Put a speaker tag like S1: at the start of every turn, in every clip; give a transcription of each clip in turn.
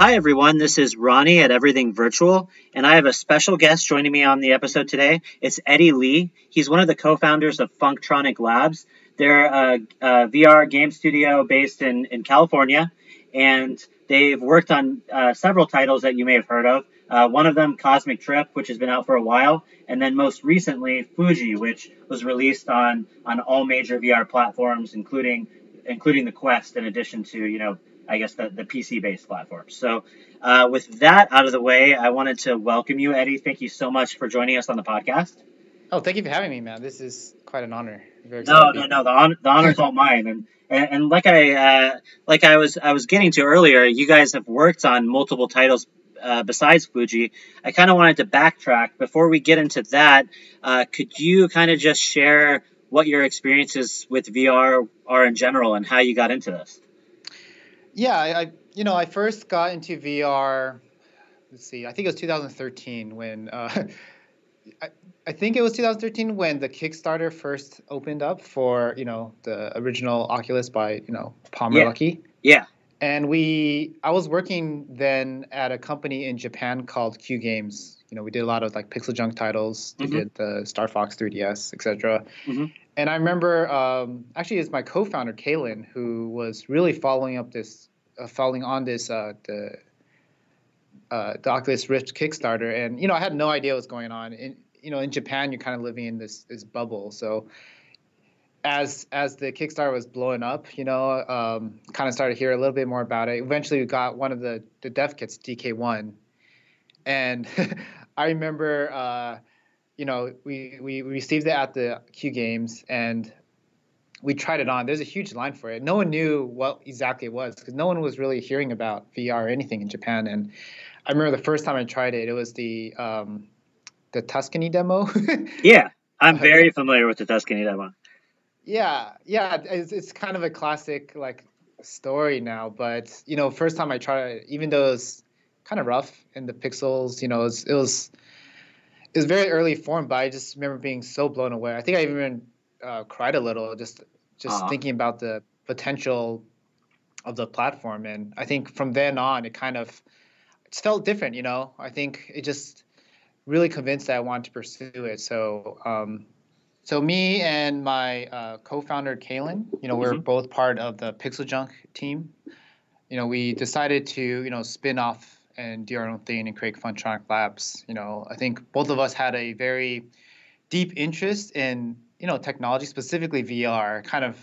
S1: Hi, everyone. This is Ronnie at Everything Virtual, and I have a special guest joining me on the episode today. It's Eddie Lee. He's one of the co founders of Funktronic Labs. They're a, a, VR game studio based in, in California, and they've worked on uh, several titles that you may have heard of. Uh, one of them, Cosmic Trip, which has been out for a while, and then most recently, Fujii, which was released on, on all major VR platforms, including including the Quest, in addition to you know I guess the, the PC based platforms. So, uh, with that out of the way, I wanted to welcome you, Eddie. Thank you so much for joining us on the podcast.
S2: Oh, thank you for having me, man. This is quite an honor.
S1: no, no, no. The honor, the honor's all mine. And, and and like I uh, like I was I was getting to earlier, you guys have worked on multiple titles uh, besides Fujii. I kind of wanted to backtrack before we get into that. Uh, could you kind of just share what your experiences with VR are in general and how you got into this?
S2: Yeah, I, I you know I first got into VR. Let's see, I think it was 2013 when. Uh, I, I think it was 2013 when the Kickstarter first opened up for you know the original Oculus by you know Palmer
S1: yeah.
S2: Luckey.
S1: Yeah.
S2: And we, I was working then at a company in Japan called Q Games. You know, we did a lot of like PixelJunk titles. We mm-hmm. did the Star Fox 3DS, etc. Mm-hmm. And I remember, um, actually, it's my co-founder Kaylin who was really following up this, uh, following on this uh, the uh, the Oculus Rift Kickstarter, and you know, I had no idea what's going on. In you know, in Japan, you're kind of living in this this bubble, so as as the Kickstarter was blowing up, you know, um, kind of started to hear a little bit more about it. Eventually, we got one of the the dev kits, DK1, and I remember, uh, you know, we we received it at the Q Games, and we tried it on. There's a huge line for it. No one knew what exactly it was because no one was really hearing about VR or anything in Japan. And I remember the first time I tried it, it was the um, the Tuscany demo.
S1: yeah, I'm very familiar with the Tuscany demo.
S2: Yeah, yeah, it's, it's kind of a classic like story now. But you know, first time I tried it, even though it was kind of rough in the pixels, you know, it was it was, it was very early form. But I just remember being so blown away. I think I even uh, cried a little just just uh-huh. thinking about the potential of the platform. And I think from then on, it kind of it felt different. You know, I think it just really convinced that I wanted to pursue it. So um, so me and my uh, co-founder Kaylin, you know, we're mm-hmm. both part of the PixelJunk team. You know, we decided to you know spin off and our own and Craig Funktronic Labs. You know, I think both of us had a very deep interest in you know technology, specifically VR. Kind of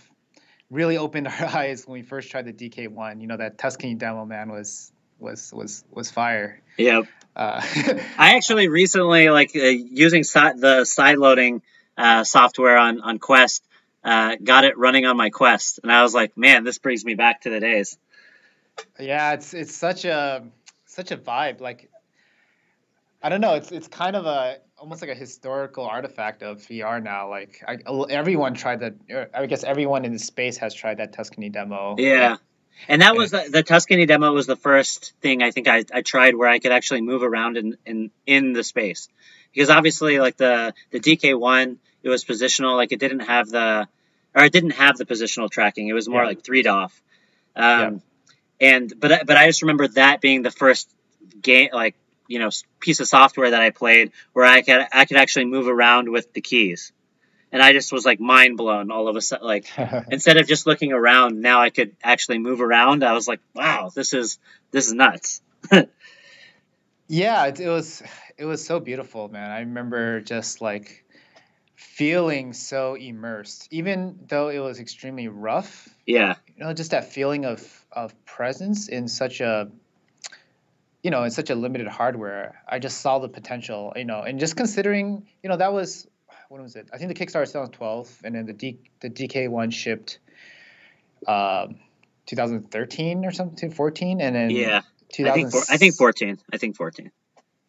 S2: really opened our eyes when we first tried the DK1. You know, that Tuscany demo man was was was was fire.
S1: Yep. Uh, I actually recently like uh, using si- the side loading uh, software on on Quest. Uh, got it running on my Quest, and I was like, man, this brings me back to the days.
S2: Yeah, it's it's such a such a vibe. Like, I don't know, it's it's kind of a almost like a historical artifact of VR now. Like, I, everyone tried that. Er, I guess everyone in the space has tried that Tuscany demo.
S1: Yeah. And that was the, the, Tuscany demo was the first thing I think I, I tried where I could actually move around in, in, in the space because obviously like the the DK1 it was positional like it didn't have the or it didn't have the positional tracking it was more yeah. like 3 DoF um, yeah. And but but I just remember that being the first game like you know piece of software that I played where I could I could actually move around with the keys and I just was like mind blown all of a sudden like instead of just looking around now I could actually move around I was like wow this is this is nuts
S2: yeah it, it was it was so beautiful, man. I remember just like feeling so immersed, even though it was extremely rough.
S1: Yeah.
S2: You know, just that feeling of of presence in such a you know, in such a limited hardware. I just saw the potential, you know, and just considering, you know, that was what was it? I think the Kickstarter was 2012, and then the D, the DK one shipped, um, 2013 or something, 14, and then
S1: yeah, I think, four, I think 14. I think 14.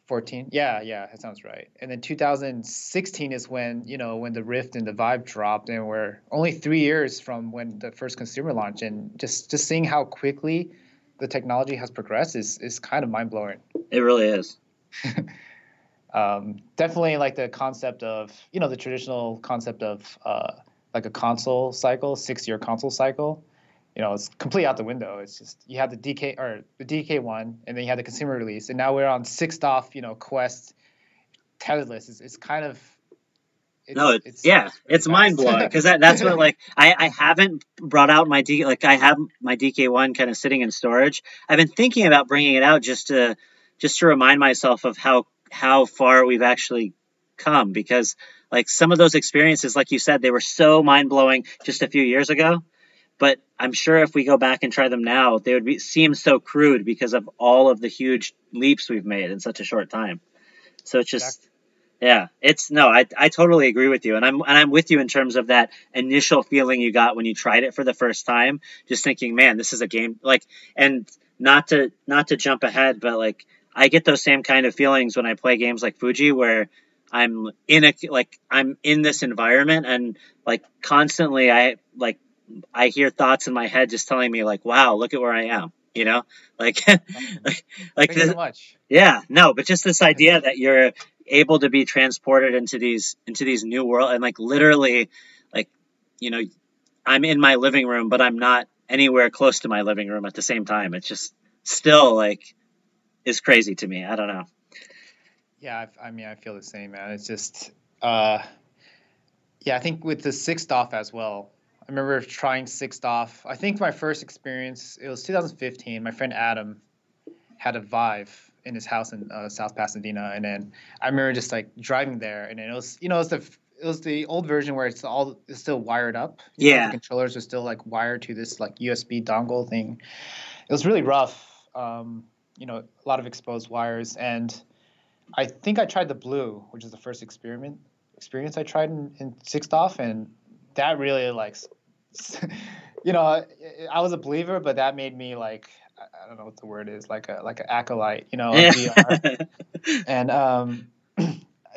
S2: 14 yeah yeah that sounds right. And then 2016 is when you know when the rift and the vive dropped and we're only three years from when the first consumer launch. And just just seeing how quickly the technology has progressed is is kind of mind-blowing.
S1: It really is.
S2: Um, definitely like the concept of you know the traditional concept of uh, like a console cycle six year console cycle you know, it's completely out the window. It's just you had the DK or the DK one, and then you had the consumer release, and now we're on 6 DoF, you know, Quest tetherless. It's, it's kind of
S1: it's, no, it's, it's yeah, it's mind blowing because that, that's what like I, I haven't brought out my D like I have my DK one kind of sitting in storage. I've been thinking about bringing it out just to just to remind myself of how how far we've actually come because like some of those experiences, like you said, they were so mind blowing just a few years ago. But I'm sure if we go back and try them now, they would be, seem so crude because of all of the huge leaps we've made in such a short time. So it's just. Exactly yeah, it's no, I, I totally agree with you, and I'm and I'm with you in terms of that initial feeling you got when you tried it for the first time, just thinking, man, this is a game like, and not to not to jump ahead, but like I get those same kind of feelings when I play games like Fujii, where I'm in a like I'm in this environment and like constantly I like I hear thoughts in my head just telling me like, wow, look at where I am, you know, like like like
S2: this, much.
S1: Yeah, no, but just this idea that you're able to be transported into these into these new world and like literally like you know i'm in my living room but i'm not anywhere close to my living room at the same time. It's just still like is crazy to me. I don't know.
S2: Yeah i, I mean i feel the same man. It's just uh yeah i think with the 6 DoF as well i remember trying 6 DoF i think my first experience it was 2015 my friend adam had a vive in his house in uh, South Pasadena, and then I remember just like driving there, and it was you know it was the it was the old version where it's all it's still wired up.
S1: You yeah,
S2: know, the controllers are still like wired to this like USB dongle thing. It was really rough. Um, you know, a lot of exposed wires, and I think I tried theBlu, which is the first experiment experience I tried in, in 6 DoF, and that really like, you know, I was a believer, but that made me like I don't know what the word is, like a like an acolyte, you know, VR. and um,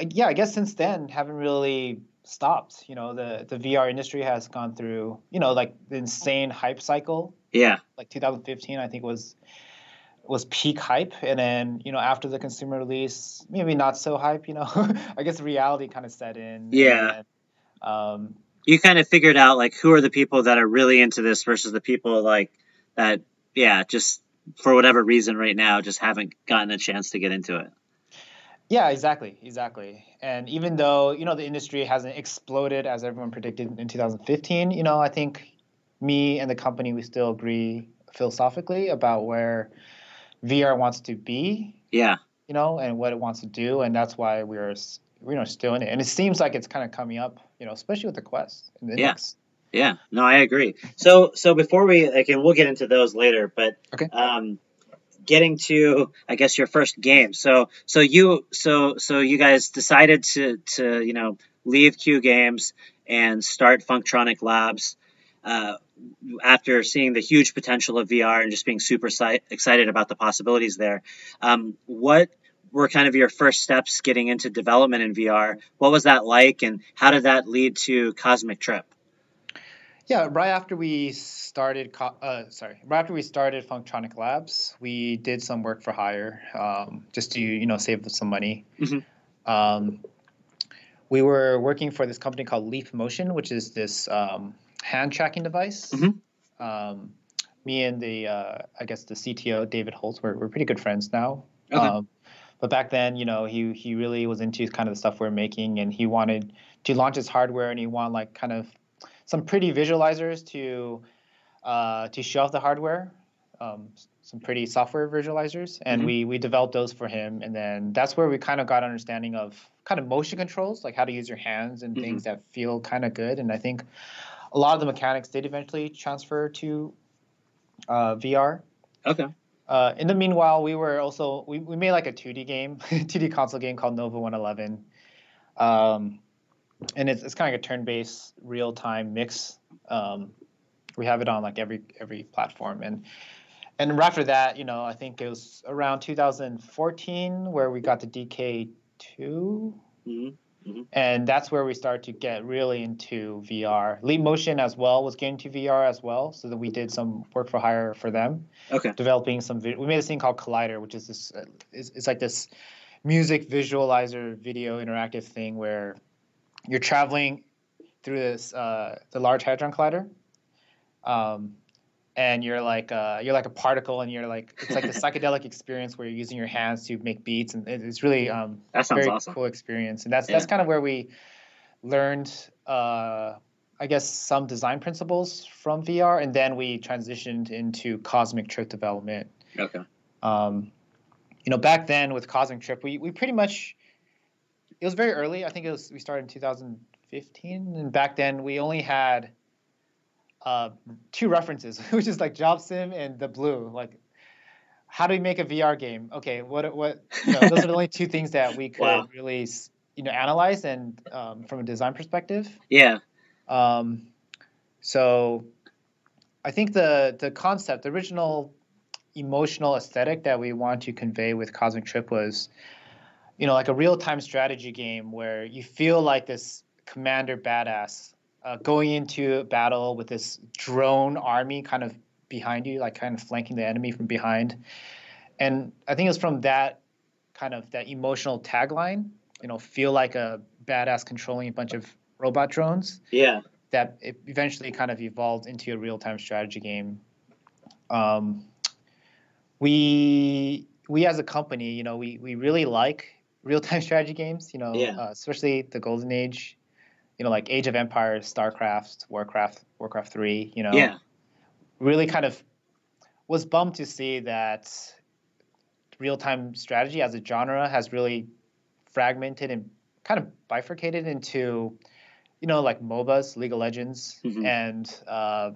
S2: yeah, I guess since then haven't really stopped. You know, the the VR industry has gone through, you know, like the insane hype cycle.
S1: Yeah.
S2: Like 2015, I think was was peak hype, and then you know after the consumer release, maybe not so hype. You know, I guess reality kind of set in.
S1: Yeah. And, um, you kind of figured out like who are the people that are really into this versus the people like that yeah, just for whatever reason right now, just haven't gotten a chance to get into it.
S2: Yeah, exactly, exactly. And even though you know the industry hasn't exploded as everyone predicted in 2015, you know I think me and the company we still agree philosophically about where VR wants to be.
S1: Yeah.
S2: You know, and what it wants to do, and that's why we're you know still in it. And it seems like it's kind of coming up, you know, especially with the Quest and the
S1: yeah. Yeah, no, I agree. So, so before we like, and we'll get into those later, but
S2: okay.
S1: Um, getting to, I guess, your first game. So, so you, so, so you guys decided to, to, you know, leave Q Games and start Funktronic Labs. Uh, after seeing the huge potential of VR and just being super excited about the possibilities there, um, what were kind of your first steps getting into development in VR? What was that like, and how did that lead to Cosmic Trip?
S2: Yeah, right after we started, uh, sorry, right after we started Funktronic Labs, we did some work for hire, um, just to you know save some money. Mm-hmm. Um, we were working for this company called Leap Motion, which is this um, hand tracking device. Mm-hmm. Um, me and the, uh, I guess the CTO David Holz, we're, we're pretty good friends now. Okay. But back then, you know, he he really was into kind of the stuff we're making, and he wanted to launch his hardware, and he wanted like kind of some pretty visualizers to uh, to show off the hardware. Um, some pretty software visualizers, and mm-hmm. we we developed those for him. And then that's where we kind of got understanding of kind of motion controls, like how to use your hands and mm-hmm. things that feel kind of good. And I think a lot of the mechanics did eventually transfer to uh, VR.
S1: Okay.
S2: Uh, in the meanwhile, we were also we, we made like a 2D game, 2D console game called Nova 111. Um, and it's, it's kind of like a turn-based real-time mix. Um, we have it on like every every platform, and and after that, you know, I think it was around 2014 where we got the DK2, mm-hmm. Mm-hmm. and that's where we started to get really into VR. Leap Motion as well was getting to VR as well, so that we did some work for hire for them.
S1: Okay.
S2: Developing some, we made this thing called Collider, which is this, uh, it's, it's like this music visualizer video interactive thing where you're traveling through this uh, the Large Hadron Collider, um, and you're like uh, you're like a particle, and you're like it's like the psychedelic experience where you're using your hands to make beats, and it's really um,
S1: That sounds
S2: very
S1: awesome.
S2: cool experience. And that's
S1: Yeah.
S2: that's kind of where we learned, uh, I guess, some design principles from VR, and then we transitioned into Cosmic Trip development.
S1: Okay.
S2: Um, you know, back then with Cosmic Trip, we, we pretty much it was very early. I think it was we started in 2015, and back then we only had uh, two references, which is like Job Sim and theBlu. Like, how do we make a VR game? Okay, what what? You know, those are the only two things that we could
S1: Wow.
S2: really you know analyze and um, from a design perspective.
S1: Yeah.
S2: Um, so I think the the concept, the original emotional aesthetic that we want to convey with Cosmic Trip was, you know, like a real time strategy game where you feel like this commander badass uh, going into battle with this drone army kind of behind you, like kind of flanking the enemy from behind. And I think it's from that kind of that emotional tagline, you know, feel like a badass controlling a bunch of robot drones
S1: Yeah.
S2: that it eventually kind of evolved into a real-time strategy game. Um, we we as a company, you know, we we really like real-time strategy games. You know,
S1: Yeah.
S2: uh, especially the golden age. You know, like Age of Empires, StarCraft, Warcraft, Warcraft Three. You know,
S1: Yeah.
S2: really kind of was bummed to see that real-time strategy as a genre has really fragmented and kind of bifurcated into you know like MOBAs, League of Legends,
S1: Mhm.
S2: and uh,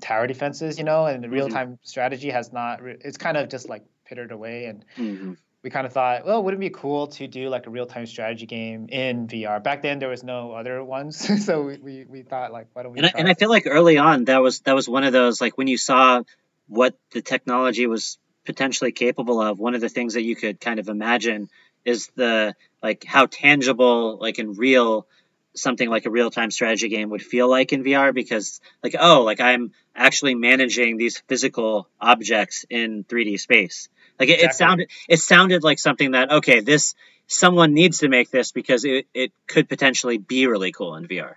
S2: tower defenses. You know, and the real-time strategy has not. Re- it's kind of just like pittered away, and
S1: hmm
S2: we kind of thought, well, wouldn't it be cool to do like a real-time strategy game in VR? Back then, there was no other ones, so we, we, we thought like, why don't we?
S1: And I, and I feel like early on that was that was one of those like when you saw what the technology was potentially capable of. One of the things that you could kind of imagine is the like how tangible like and real something like a real time strategy game would feel like in VR because like oh like I'm actually managing these physical objects in 3D space. Like it, it sounded it sounded like something that okay this someone needs to make this because it, it could potentially be really cool in VR.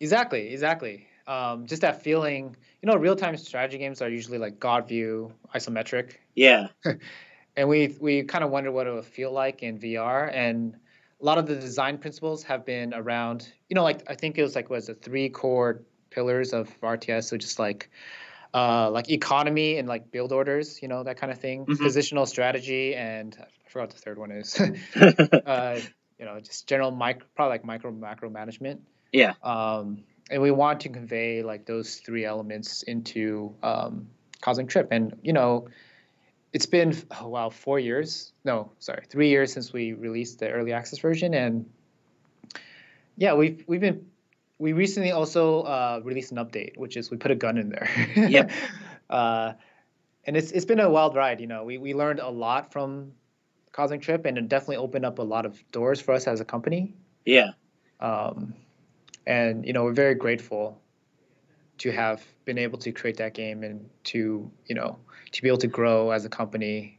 S2: Exactly, exactly. Um, just that feeling, you know, real-time strategy games are usually like God view, isometric,
S1: Yeah.
S2: and we we kind of wonder what it would feel like in VR. And a lot of the design principles have been around, you know, like I think it was like was the three core pillars of RTS, so just like uh, like economy and like build orders, you know, that kind of thing,
S1: Mhm.
S2: positional strategy, and I forgot the third one is. uh, you know, just general micro, probably like micro macro management.
S1: Yeah.
S2: Um, and we want to convey like those three elements into um, Cosmic Trip, and you know, it's been oh wow four years, no, sorry, three years since we released the early access version, and yeah, we've we've been we recently also uh, released an update, which is we put a gun in there.
S1: Yep.
S2: uh, and it's it's been a wild ride. You know, we we learned a lot from Cosmic Trip, and it definitely opened up a lot of doors for us as a company.
S1: yeah.
S2: Um, and you know, we're very grateful to have been able to create that game and to you know to be able to grow as a company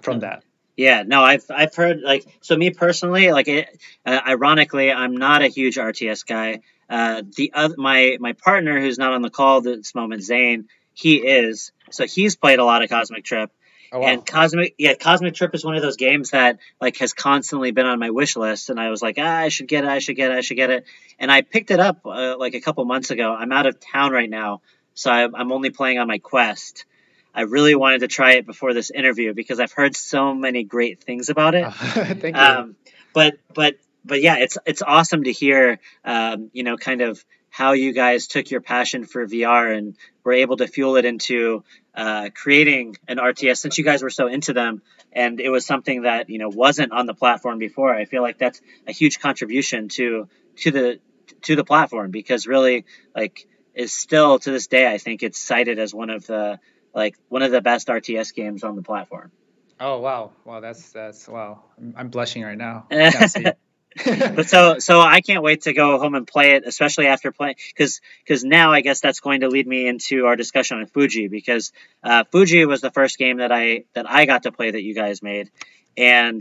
S2: from that.
S1: Yeah, no, I've I've heard like so me personally like it, uh, ironically I'm not a huge RTS guy. Uh, the other my my partner who's not on the call this moment, Zane, he is. So he's played a lot of Cosmic Trip,
S2: Oh wow!
S1: and Cosmic yeah Cosmic Trip is one of those games that like has constantly been on my wish list, and I was like ah I should get it I should get it I should get it, and I picked it up uh, like a couple months ago. I'm out of town right now, so I, I'm only playing on my Quest. I really wanted to try it before this interview because I've heard so many great things about it.
S2: Thank you.
S1: Um, but but but yeah, it's it's awesome to hear um, you know kind of how you guys took your passion for VR and were able to fuel it into uh, creating an RTS since you guys were so into them and it was something that you know wasn't on the platform before. I feel like that's a huge contribution to to the to the platform because really like is still to this day I think it's cited as one of the like one of the best RTS games on the platform.
S2: oh wow! Wow, that's that's wow. I'm, I'm blushing right now.
S1: But so so I can't wait to go home and play it, especially after playing because because now I guess that's going to lead me into our discussion on Fujii because uh, Fujii was the first game that I that I got to play that you guys made, and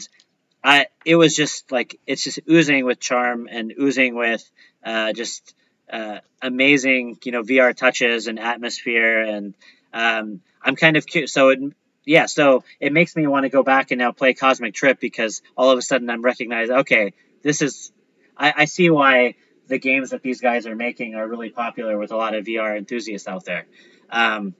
S1: I it was just like it's just oozing with charm and oozing with uh, just uh, amazing, you know, VR touches and atmosphere, and um, I'm kind of. So it, yeah, so it makes me want to go back and now play Cosmic Trip because all of a sudden I'm recognizing, okay, this is, I, I see why the games that these guys are making are really popular with a lot of VR enthusiasts out there. Um,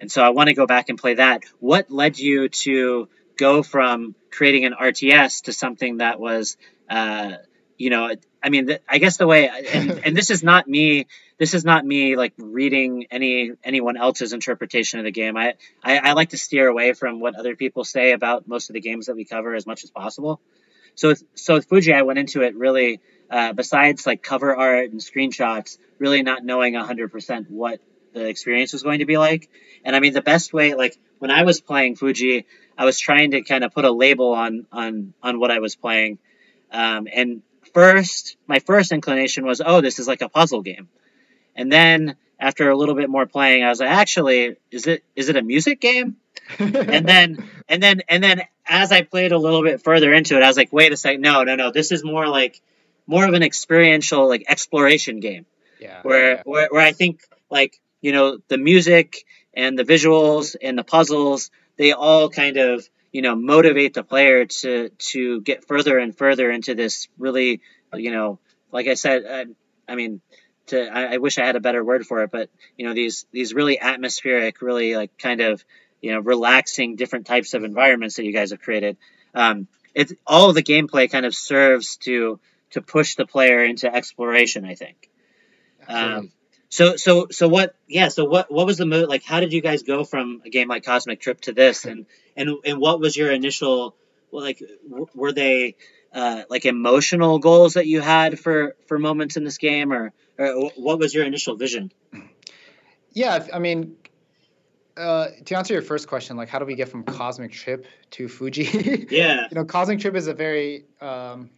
S1: and so I want to go back and play that. What led you to go from creating an RTS to something that was, uh, you know, I mean, I guess the way, and, and this is not me, this is not me like reading any anyone else's interpretation of the game. I, I, I like to steer away from what other people say about most of the games that we cover as much as possible. So, so with Fujii, I went into it really, uh, besides like cover art and screenshots, really not knowing 100% what the experience was going to be like. And I mean, the best way, like when I was playing Fujii, I was trying to kind of put a label on on on what I was playing. Um, and first, my first inclination was, oh, this is like a puzzle game. And then after a little bit more playing, I was like, actually, is it is it a music game? and then and then and then as I played a little bit further into it, I was like, wait a second, no, no, no, this is more like more of an experiential like exploration game.
S2: Yeah.
S1: Where
S2: yeah.
S1: where, where I think like you know the music and the visuals and the puzzles they all kind of you know motivate the player to to get further and further into this really you know like I said I, I mean to I, I wish I had a better word for it but you know these these really atmospheric really like kind of you know relaxing different types of environments that you guys have created um, it's all of the gameplay kind of serves to to push the player into exploration I think. Um, so so so what? Yeah. So what what was the move? Like, how did you guys go from a game like Cosmic Trip to this? And and and what was your initial? Well, like, w- were they uh, like emotional goals that you had for for moments in this game, or or what was your initial vision?
S2: Yeah, I mean, uh, to answer your first question, like how do we get from Cosmic Trip to Fujii?
S1: yeah.
S2: You know, Cosmic Trip is a very um,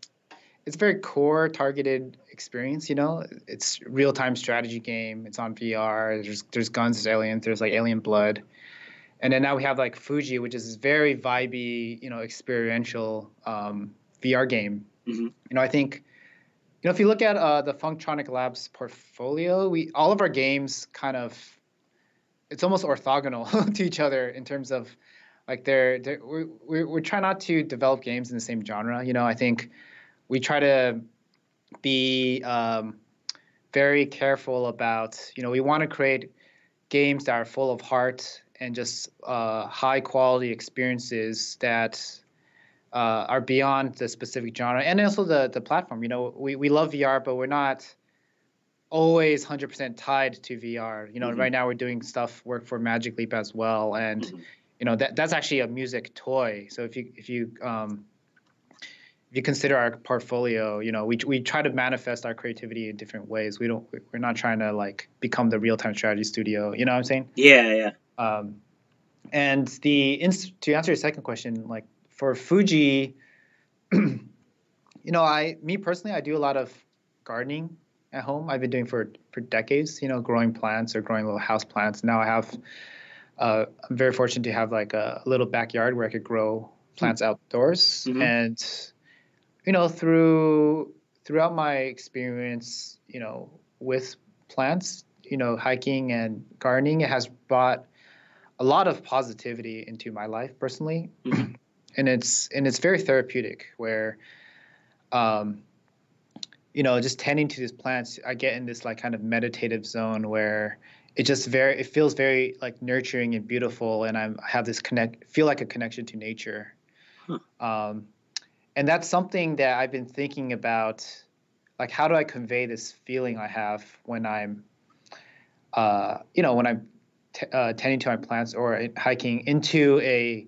S2: it's a very core targeted experience. You know, it's real time strategy game. It's on VR. There's there's guns, there's aliens, there's like alien blood, and then now we have like Fujii, which is this very vibey, you know, experiential um, VR game.
S1: Mm-hmm.
S2: You know, I think. You know, if you look at uh, the Funktronic Labs portfolio, we all of our games kind of it's almost orthogonal to each other in terms of like they're, they're we we we try not to develop games in the same genre. You know, I think we try to be um, very careful about you know we want to create games that are full of heart and just uh, high quality experiences that uh, are beyond the specific genre and also the the platform. You know, we, we love VR, but we're not always 100% tied to VR. You know,
S1: Mhm.
S2: right now we're doing stuff work for Magic Leap as well, and
S1: Mhm.
S2: you know that that's actually a music toy. So if you if you um, if you consider our portfolio, you know, we we try to manifest our creativity in different ways. We don't we're not trying to like become the real time strategy studio. You know what I'm saying?
S1: Yeah, yeah.
S2: Um, and the to answer your second question, like for Fujii, you know, I me personally, I do a lot of gardening at home. I've been doing for for decades. You know, growing plants or growing little house plants. Now I have. Uh, I'm very fortunate to have like a little backyard where I could grow plants outdoors,
S1: Mhm.
S2: and you know, through throughout my experience, you know, with plants, you know, hiking and gardening, it has brought a lot of positivity into my life personally,
S1: Mhm.
S2: and it's and it's very therapeutic. Where, um, you know, just tending to these plants, I get in this like kind of meditative zone where it just very it feels very like nurturing and beautiful, and I'm, I have this connect feel like a connection to nature. Um, and that's something that I've been thinking about, like how do I convey this feeling I have when I'm, uh, you know, when I'm t- uh, tending to my plants or hiking into a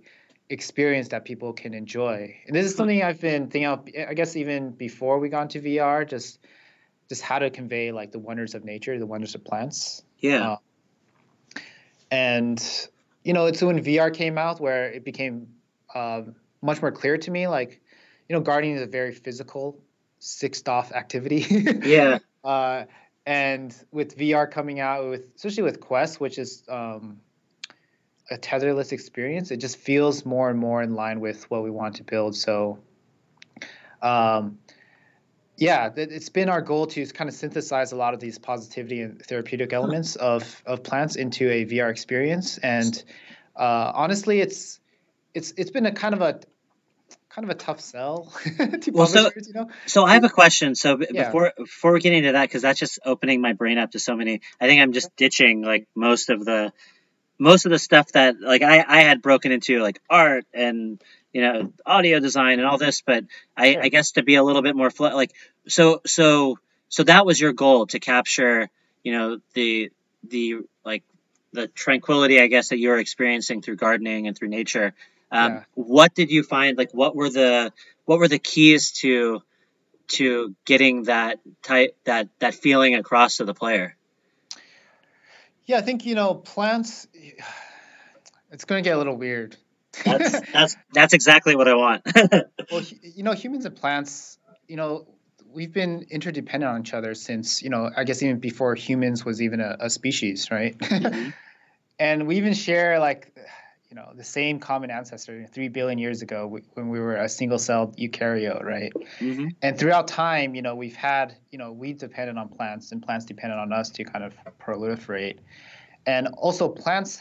S2: experience that people can enjoy. And this is something I've been thinking of, I guess even before we got into VR, just just how to convey like the wonders of nature, the wonders of plants.
S1: Yeah.
S2: Uh, and you know, it's when VR came out where it became uh, much more clear to me. Like, you know, gardening is a very physical, 6 DoF activity.
S1: yeah.
S2: uh, and with VR coming out, with especially with Quest, which is um, a tetherless experience, it just feels more and more in line with what we want to build. So, um, yeah, it's been our goal to kind of synthesize a lot of these positivity and therapeutic elements of of plants into a VR experience. And uh, honestly, it's it's it's been a kind of a kind of a tough sell to well,
S1: so, you know? So I have a question. So b- yeah. before before we get into that, because that's just opening my brain up to so many. I think I'm just ditching like most of the most of the stuff that like I I had broken into like art and you know audio design and all this but i, I guess to be a little bit more fl- like so so so that was your goal to capture you know the the like the tranquility i guess that you're experiencing through gardening and through nature um, yeah. what did you find like what were the what were the keys to to getting that type that that feeling across to the player
S2: yeah i think you know plants it's going to get a little weird
S1: that's that's that's exactly what I want.
S2: well, you know, humans and plants, you know, we've been interdependent on each other since, you know, I guess even before humans was even a, a species, right? Mm-hmm. and we even share like, you know, the same common ancestor three billion years ago when we were a single-celled eukaryote, right? Mm-hmm. And throughout time, you know, we've had, you know, we depended on plants and plants depended on us to kind of proliferate. And also plants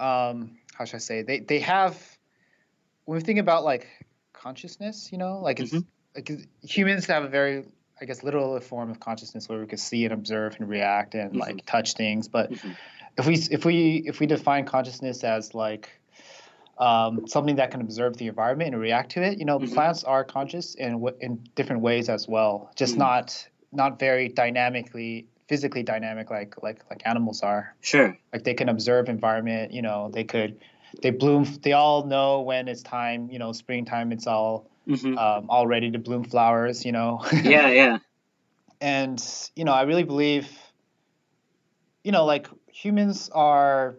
S2: um, how should I say they they have when we think about like consciousness, you know, like mm-hmm. it's like humans have a very I guess literal form of consciousness where we can see and observe and react and mm-hmm. like touch things. But mm-hmm. If we if we if we define consciousness as like um, something that can observe the environment and react to it, you know, mm-hmm. plants are conscious in in different ways as well. Just mm-hmm. not not very dynamically physically dynamic like like like animals are.
S1: Sure.
S2: Like they can observe environment. You know, they could they bloom. They all know when it's time. You know, springtime. It's all mm-hmm. um, all ready to bloom flowers. You know.
S1: yeah, yeah.
S2: And you know, I really believe. You know, like humans are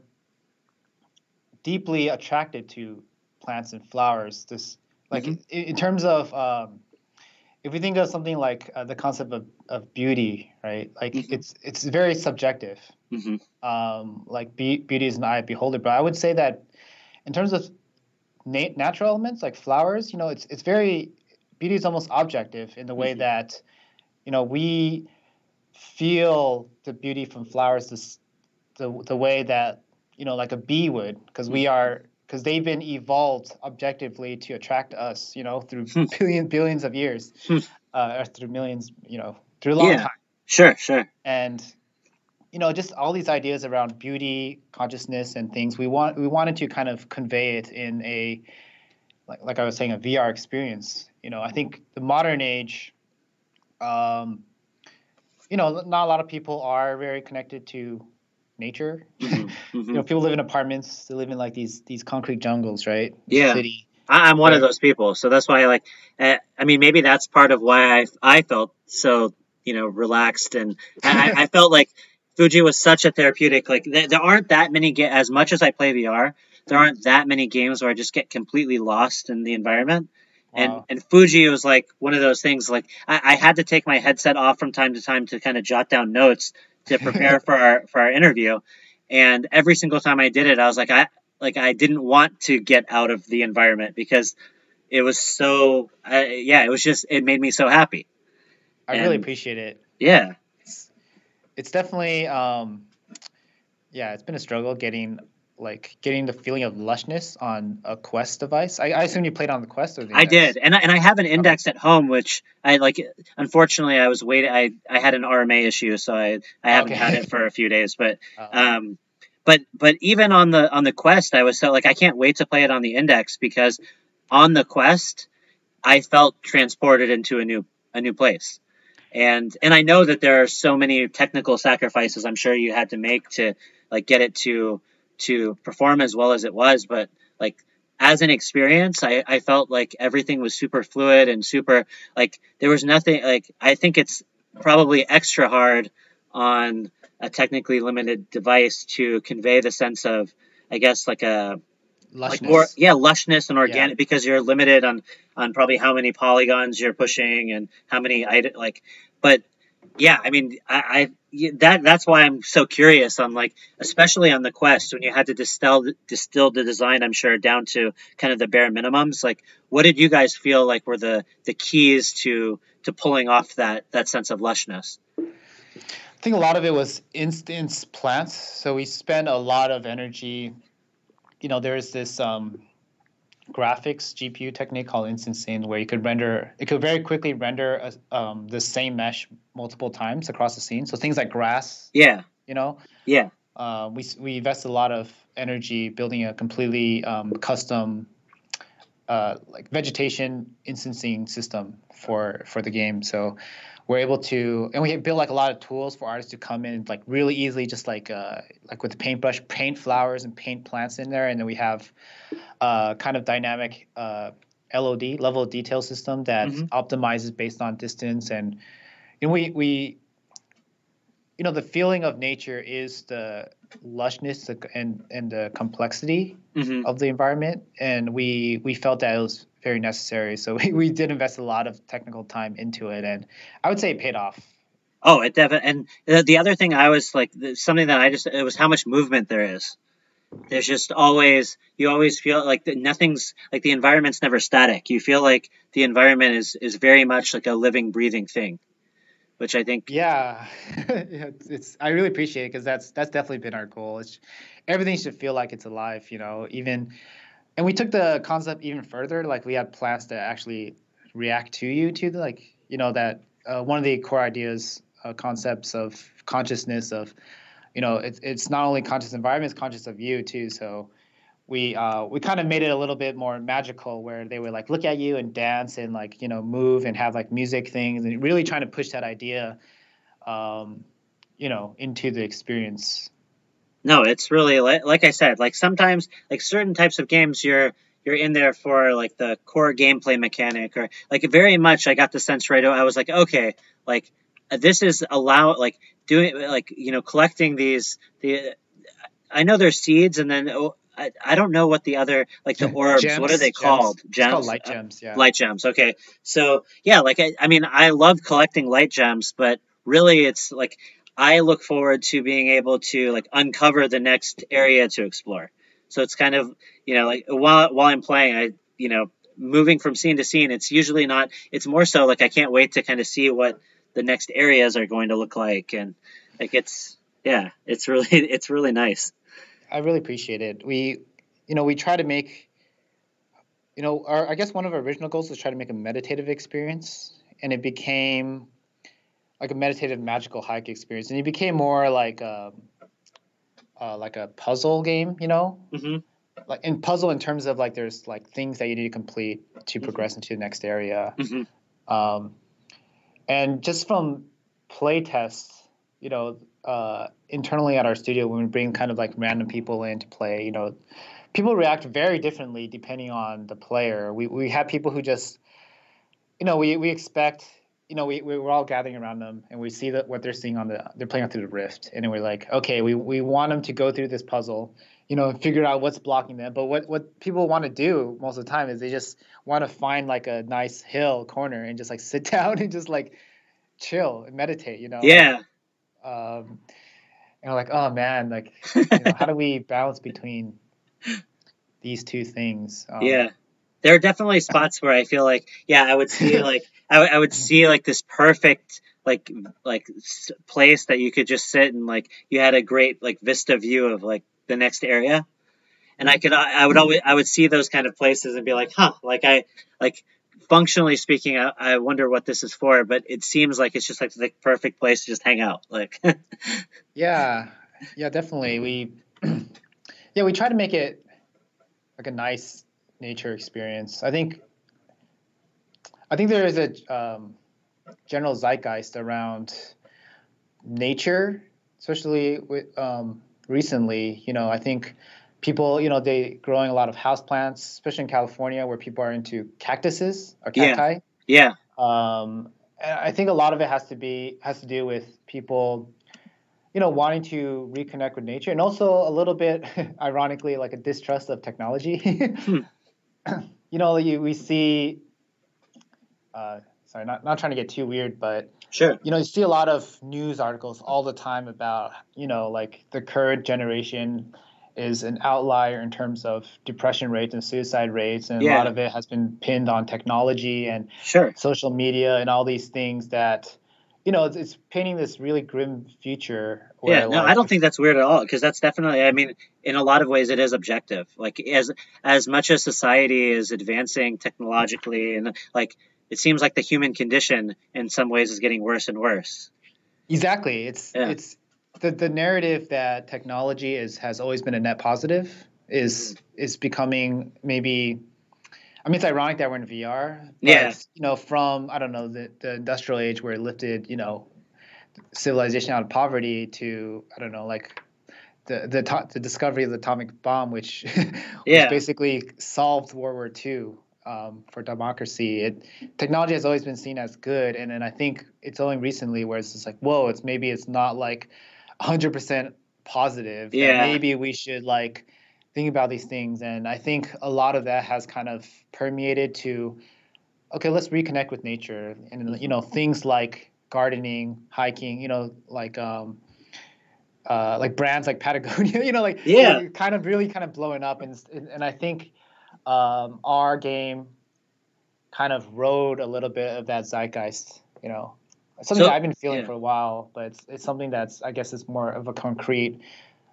S2: deeply attracted to plants and flowers. This like mm-hmm. in, in, terms of um, if we think of something like uh, the concept of, of beauty, right? Like mm-hmm. it's it's very subjective. Mm-hmm. Um, like be, beauty is an eye of beholder, but I would say that in terms of na- natural elements like flowers, you know, it's it's very beauty is almost objective in the way mm-hmm. that you know we feel the beauty from flowers this, the the way that you know like a bee would because we are because they've been evolved objectively to attract us, you know, through hmm. billions billions of years, hmm. uh, or through millions, you know, through a long yeah. time.
S1: Sure, sure.
S2: And you know, just all these ideas around beauty, consciousness, and things. We want we wanted to kind of convey it in a like like I was saying, a VR experience. You know, I think the modern age, um, you know, not a lot of people are very connected to nature. Mm-hmm, mm-hmm. you know, people live in apartments. They live in like these these concrete jungles, right?
S1: Yeah. City. I'm one of those people, so that's why I like. Uh, I mean, maybe that's part of why I I felt so you know relaxed, and I, I felt like Fujii was such a therapeutic. Like there, there aren't that many ga- as much as I play VR. There aren't that many games where I just get completely lost in the environment. Wow. And and Fujii was like one of those things. Like I, I had to take my headset off from time to time to kind of jot down notes to prepare for our for our interview. And every single time I did it, I was like, I like I didn't want to get out of the environment because it was so uh, yeah, it was just it made me so happy.
S2: I and, really appreciate it.
S1: Yeah,
S2: it's, it's definitely um, yeah, it's been a struggle getting like getting the feeling of lushness on a Quest device. I, I assume you played on the Quest or the
S1: I did, and I, and I have an index at home, which I like. Unfortunately, I was waiting. I I had an RMA issue, so I I haven't okay. had it for a few days. But uh um, but but even on the on the Quest, I was so like I can't wait to play it on the index because on the Quest, I felt transported into a new a new place. And and I know that there are so many technical sacrifices I'm sure you had to make to like get it to to perform as well as it was, but like as an experience, I, I felt like everything was super fluid and super like there was nothing like I think it's probably extra hard on a technically limited device to convey the sense of I guess like a like more yeah lushness and organic yeah. because you're limited on on probably how many polygons you're pushing and how many I like but yeah I mean I, I that that's why I'm so curious on like especially on the quest when you had to distill distill the design I'm sure down to kind of the bare minimums like what did you guys feel like were the the keys to to pulling off that that sense of lushness?
S2: I think a lot of it was instance plants. So we spent a lot of energy you know there's this um graphics GPU technique called instancing, where you could render, it could very quickly render a, um, the same mesh multiple times across the scene. So things like grass.
S1: Yeah.
S2: You know.
S1: Yeah.
S2: Uh, we we invest a lot of energy building a completely um, custom, uh, like vegetation instancing system for for the game. So we're able to and we build like a lot of tools for artists to come in like really easily just like uh, like with the paintbrush paint flowers and paint plants in there and then we have uh, kind of dynamic uh, lod level of detail system that mm-hmm. optimizes based on distance and and we we you know the feeling of nature is the lushness and and the complexity mm-hmm. of the environment and we we felt that it was very necessary. So we, we did invest a lot of technical time into it, and I would say it paid off.
S1: Oh, it definitely. And the other thing I was like, something that I just it was how much movement there is. There's just always you always feel like the, nothing's like the environment's never static. You feel like the environment is is very much like a living, breathing thing, which I think.
S2: Yeah, it's, it's I really appreciate it because that's that's definitely been our goal. It's everything should feel like it's alive. You know, even and we took the concept even further. Like we had plants that actually react to you to the, like you know that uh, one of the core ideas uh, concepts of consciousness of you know it's it's not only conscious environment, it's conscious of you too. So we uh, we kind of made it a little bit more magical where they would like look at you and dance and like you know move and have like music things and really trying to push that idea um, you know into the experience.
S1: No, it's really like, I said, like sometimes like certain types of games you're you're in there for like the core gameplay mechanic or like very much I got the sense right I was like okay like this is allow like doing like you know collecting these the I know there's seeds and then oh, I, I don't know what the other like the orbs gems, what are they called
S2: gems, gems? called light gems yeah
S1: light gems okay so yeah like I, I mean I love collecting light gems but really it's like I look forward to being able to like uncover the next area to explore. So it's kind of you know like while while I'm playing, I you know moving from scene to scene. It's usually not. It's more so like I can't wait to kind of see what the next areas are going to look like, and like it's yeah, it's really it's really nice.
S2: I really appreciate it. We you know we try to make you know our I guess one of our original goals was try to make a meditative experience, and it became like a meditative magical hike experience, and it became more like a, uh, like a puzzle game, you know. Mm-hmm. Like in puzzle, in terms of like there's like things that you need to complete to mm-hmm. progress into the next area, mm-hmm. um, and just from play tests, you know, uh, internally at our studio when we bring kind of like random people in to play, you know, people react very differently depending on the player. We we have people who just, you know, we we expect you know, we, we we're all gathering around them and we see that what they're seeing on the they're playing through the rift and we're like, okay, we, we want them to go through this puzzle, you know, figure out what's blocking them. But what what people want to do most of the time is they just want to find like a nice hill corner and just like sit down and just like chill and meditate, you know.
S1: Yeah.
S2: Um, and we're like, oh man, like, you know, how do we balance between these two things?
S1: Um, yeah. There are definitely spots where I feel like, yeah, I would see like I, w- I would see like this perfect like like place that you could just sit and like you had a great like vista view of like the next area, and I could I would always I would see those kind of places and be like, huh, like I like functionally speaking, I, I wonder what this is for, but it seems like it's just like the perfect place to just hang out. Like,
S2: yeah, yeah, definitely. We, yeah, we try to make it like a nice nature experience. I think I think there is a um, general zeitgeist around nature, especially with, um, recently. You know, I think people, you know, they growing a lot of house plants, especially in California, where people are into cactuses or
S1: cacti. Yeah.
S2: yeah. Um, and I think a lot of it has to be has to do with people you know, wanting to reconnect with nature, and also a little bit, ironically, like a distrust of technology. hmm. you know, you, we see. Uh, sorry, not not trying to get too weird, but
S1: Sure.
S2: you know, you see a lot of news articles all the time about, you know, like the current generation is an outlier in terms of depression rates and suicide rates, and a lot of it has been pinned on technology and
S1: Sure.
S2: social media and all these things that, you know, it's, it's painting this really grim future.
S1: Yeah, no, I don't think that's weird at all because that's definitely. I mean, in a lot of ways, it is objective. Like as as much as society is advancing technologically, and like it seems like the human condition in some ways is getting worse and worse.
S2: Exactly. It's
S1: Yeah.
S2: it's the the narrative that technology is has always been a net positive is
S1: Mm-hmm.
S2: is becoming maybe. I mean, it's ironic that we're in VR. But,
S1: Yeah.
S2: You know, from I don't know the the industrial age where it lifted you know civilization out of poverty to I don't know like. The, the, to- the discovery of the atomic bomb, which, which
S1: Yeah.
S2: basically solved World War II um, for democracy. It, technology has always been seen as good, and then I think it's only recently where it's just like, whoa, it's maybe it's not like 100% positive.
S1: Yeah.
S2: maybe we should like think about these things, and I think a lot of that has kind of permeated to, okay, let's reconnect with nature, and you know things like gardening, hiking, you know, like um, uh, like brands like Patagonia, you know, like
S1: Yeah.
S2: like, kind of really kind of blowing up, and and, and I think um, our game kind of rode a little bit of that zeitgeist, you know, something
S1: So-
S2: I've been feeling
S1: yeah.
S2: for a while, but it's, it's something that's I guess it's more of a concrete,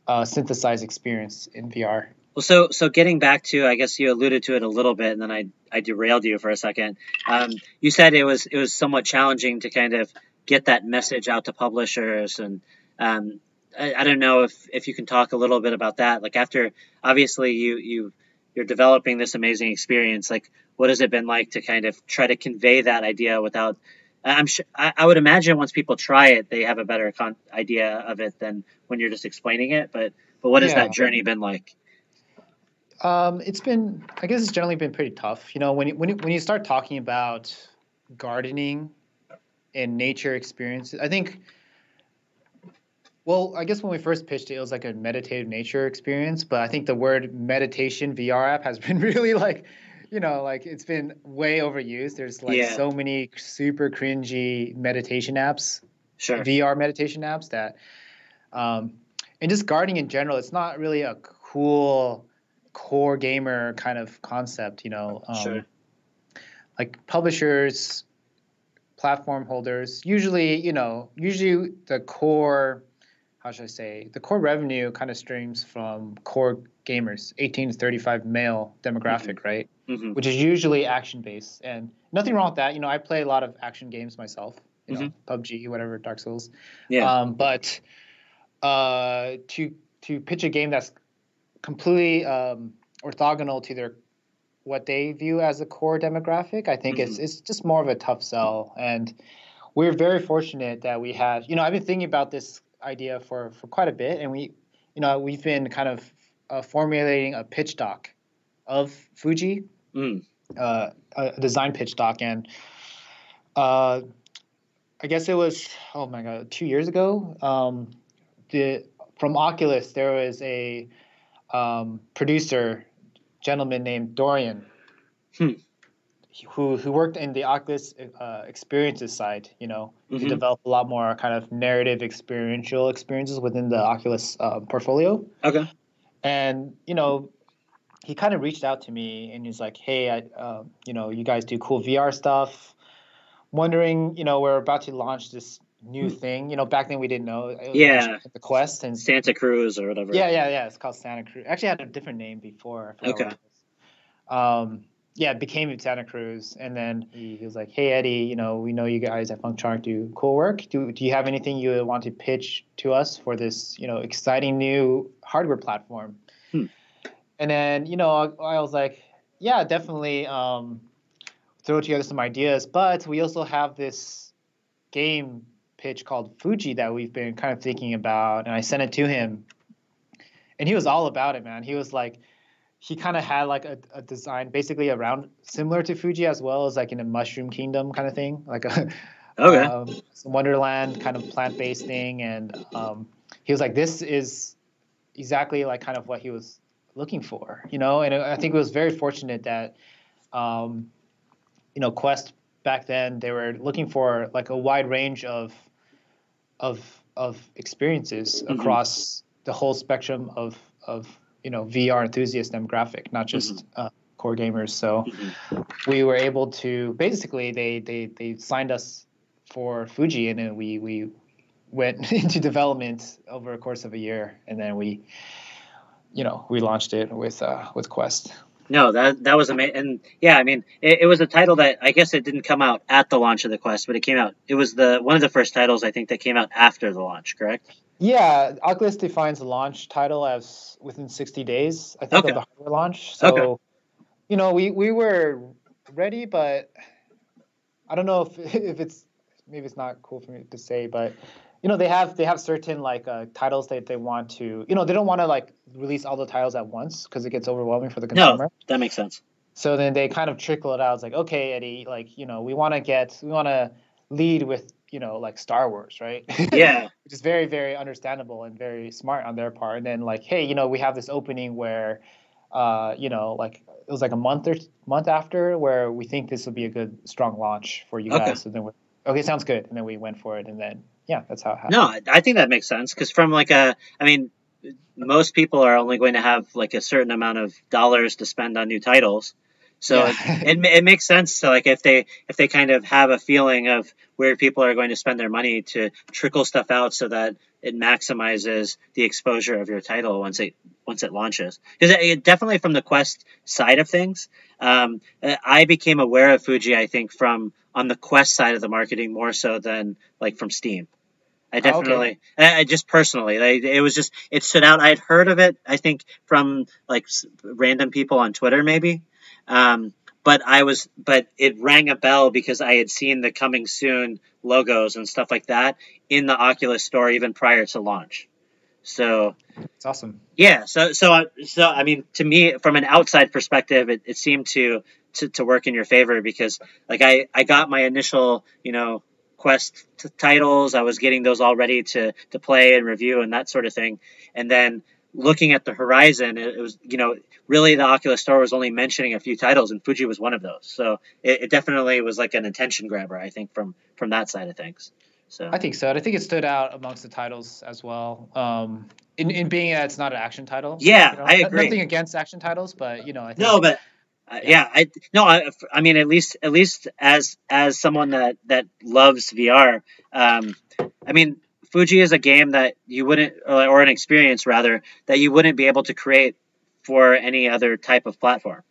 S2: uh, synthesized experience in VR.
S1: Well, so so getting back to, I guess you alluded to it a little bit, and then I I derailed you for a second. Um, you said it was it was somewhat challenging to kind of get that message out to publishers, and um, I, I don't know if if you can talk a little bit about that. Like after obviously you you you're developing this amazing experience. Like what has it been like to kind of try to convey that idea without? I'm sure I, I would imagine once people try it, they have a better con- idea of it than when you're just explaining it. But but what has
S2: Yeah.
S1: that journey been like?
S2: Um, it's been, I guess, it's generally been pretty tough. You know, when you, when you, when you start talking about gardening and nature experiences, I think. Well, I guess when we first pitched it, it was like a meditative nature experience. But I think the word meditation VR app has been really like, you know, like it's been way overused. There's like
S1: Yeah.
S2: so many super cringy meditation apps
S1: Sure.
S2: VR meditation apps that, um, and just gardening in general, it's not really a cool core gamer kind of concept, you know. Um,
S1: Sure.
S2: Like publishers, platform holders, usually, you know, usually the core, how should I say, the core revenue kind of streams from core gamers, 18 to 35 male demographic, right?
S1: Hmm
S2: which is usually action based and nothing wrong with that. You know i play a lot of action games myself you know pubg whatever dark souls.
S1: Yeah.
S2: um, but uh, to to pitch a game that's completely um, orthogonal to their what they view as a core demographic i think it's it's just more of a tough sell. And we're very fortunate that we have you know i've been thinking about this idea for for quite a bit and we you know we've been kind of uh, formulating a pitch doc of Fujii
S1: Mm.
S2: uh, a design pitch doc, and uh, I guess it was oh my god, two years ago. Um, the from Oculus there was a um, producer gentleman named Dorian,
S1: Hmm.
S2: who who worked in the Oculus uh, experiences side. You know, to
S1: Mhm.
S2: develop a lot more kind of narrative experiential experiences within the Oculus uh, portfolio
S1: Okay.
S2: and you know he kind of reached out to me and he's like hey I, uh, you know you guys do cool vr stuff wondering you know we're about to launch this new thing you know back then we didn't know it was
S1: Hmm. Yeah.
S2: the quest and
S1: Santa Cruz or whatever.
S2: yeah yeah yeah it's called santa cruz actually had a different name before
S1: Okay.
S2: what it was. um yeah it became santa cruz and then he, he was like hey eddie you know we know you guys at Funktronic do cool work do, do you have anything you want to pitch to us for this you know exciting new hardware platform
S1: Hmm.
S2: And then you know I, I was like yeah definitely um, throw together some ideas. But we also have this game pitch called Fujii that we've been kind of thinking about and i sent it to him. And he was all about it man. He was like he kind of had like a, a design basically around similar to Fujii as well as like in a mushroom kingdom kind of thing like a
S1: Okay.
S2: um, some wonderland kind of plant-based thing. And um, he was like this is exactly like kind of what he was looking for you know and i think it was very fortunate that um, you know quest back then they were looking for like a wide range of of of experiences
S1: Mhm.
S2: across the whole spectrum of of you know VR enthusiast demographic, not just uh, core gamers. So
S1: Mhm.
S2: we were able to basically they they they signed us for Fujii, and then we we went into development over a course of a year, and then we you know we launched it with uh, with Quest.
S1: No, that that was amazing. And yeah, I mean, it, it was a title that I guess it didn't come out at the launch of the Quest, but it came out. It was the one of the first titles I think that came out after the launch. Correct?
S2: Yeah, Oculus defines the launch title as within 60 days, I think,
S1: Okay.
S2: of the hardware launch. So,
S1: Okay.
S2: you know, we, we were ready, but I don't know if if it's maybe it's not cool for me to say, but you know, they have they have certain like uh, titles that they want to, you know, they don't want to like release all the titles at once because it gets overwhelming for the consumer. No.
S1: That makes sense.
S2: So then they kind of trickle it out. It's like, okay, Eddie, like you know, we want to get we want to lead with you know like Star Wars, right?
S1: Yeah.
S2: which is very very understandable and very smart on their part and then like hey you know we have this opening where uh you know like it was like a month or month after where we think this will be a good strong launch for you
S1: Okay.
S2: guys so then we okay sounds good. And then we went for it and then yeah that's how it happened.
S1: No, I- think that makes sense because from like a, I mean, most people are only going to have like a certain amount of dollars to spend on new titles, so it,
S2: Yeah.
S1: it, ma- it makes sense to like if they if they kind of have a feeling of where people are going to spend their money to trickle stuff out so that it maximizes the exposure of your title once it once it launches. Because it, it definitely from the quest side of things um, i became aware of Fujii i think from on the quest side of the marketing more so than like from steam I
S2: Oh, okay.
S1: definitely, I, I just personally, like, it was just, it stood out. I had heard of it, I think, from like s- random people on Twitter, maybe. Um, but I was, but it rang a bell because I had seen the coming soon logos and stuff like that in the Oculus store even prior to launch. So
S2: it's awesome
S1: yeah, so so I- so I mean, to me, from an outside perspective, it, it seemed to, to to work in your favor because like I I got my initial you know quest t- titles, I was getting those all ready to to play and review and that sort of thing, and then looking at the horizon, it, was you know really the Oculus Store was only mentioning a few titles, and Fujii was one of those. So it, it definitely was like an attention grabber, I think, from from that side of things. So
S2: i think so and i think it stood out amongst the titles as well um in, in being that it's not an action title
S1: Yeah,
S2: you know?
S1: I agree.
S2: nothing against action titles but you know i think
S1: No, but
S2: Yeah.
S1: yeah, I no, I, I mean at least at least as as someone that that loves VR, um, I mean Fujii is a game that you wouldn't or an experience rather that you wouldn't be able to create for any other type of platform.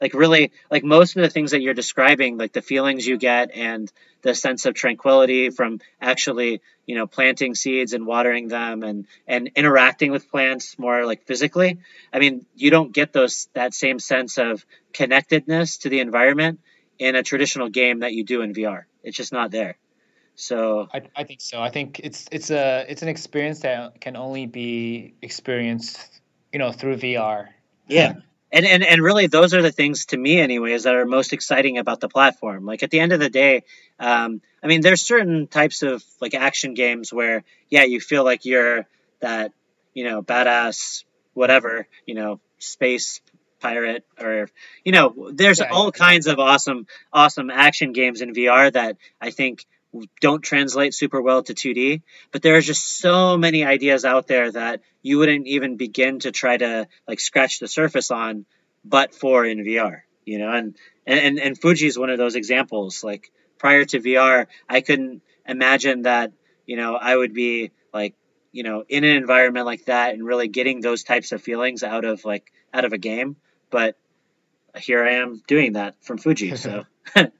S1: Like really, like most of the things that you're describing, like the feelings you get and the sense of tranquility from actually, you know, planting seeds and watering them and and interacting with plants more like physically. I mean, you don't get those that same sense of connectedness to the environment in a traditional game that you do in VR. It's just not there. So
S2: I, I think so. I think it's it's a it's an experience that can only be experienced, you know, through VR.
S1: yeah. And, and and really those are the things to me anyways that are most exciting about the platform like at the end of the day um, i mean there's certain types of like action games where yeah you feel like you're that you know badass whatever you know space pirate or you know there's
S2: Yeah,
S1: all
S2: yeah.
S1: kinds of awesome awesome action games in vr that i think don't translate super well to 2d but there are just so many ideas out there that you wouldn't even begin to try to like scratch the surface on but for in vr you know? And and and Fujii is one of those examples. Like prior to vr i couldn't imagine that you know i would be like you know in an environment like that and really getting those types of feelings out of like out of a game. But here i am doing that from Fujii so.
S2: I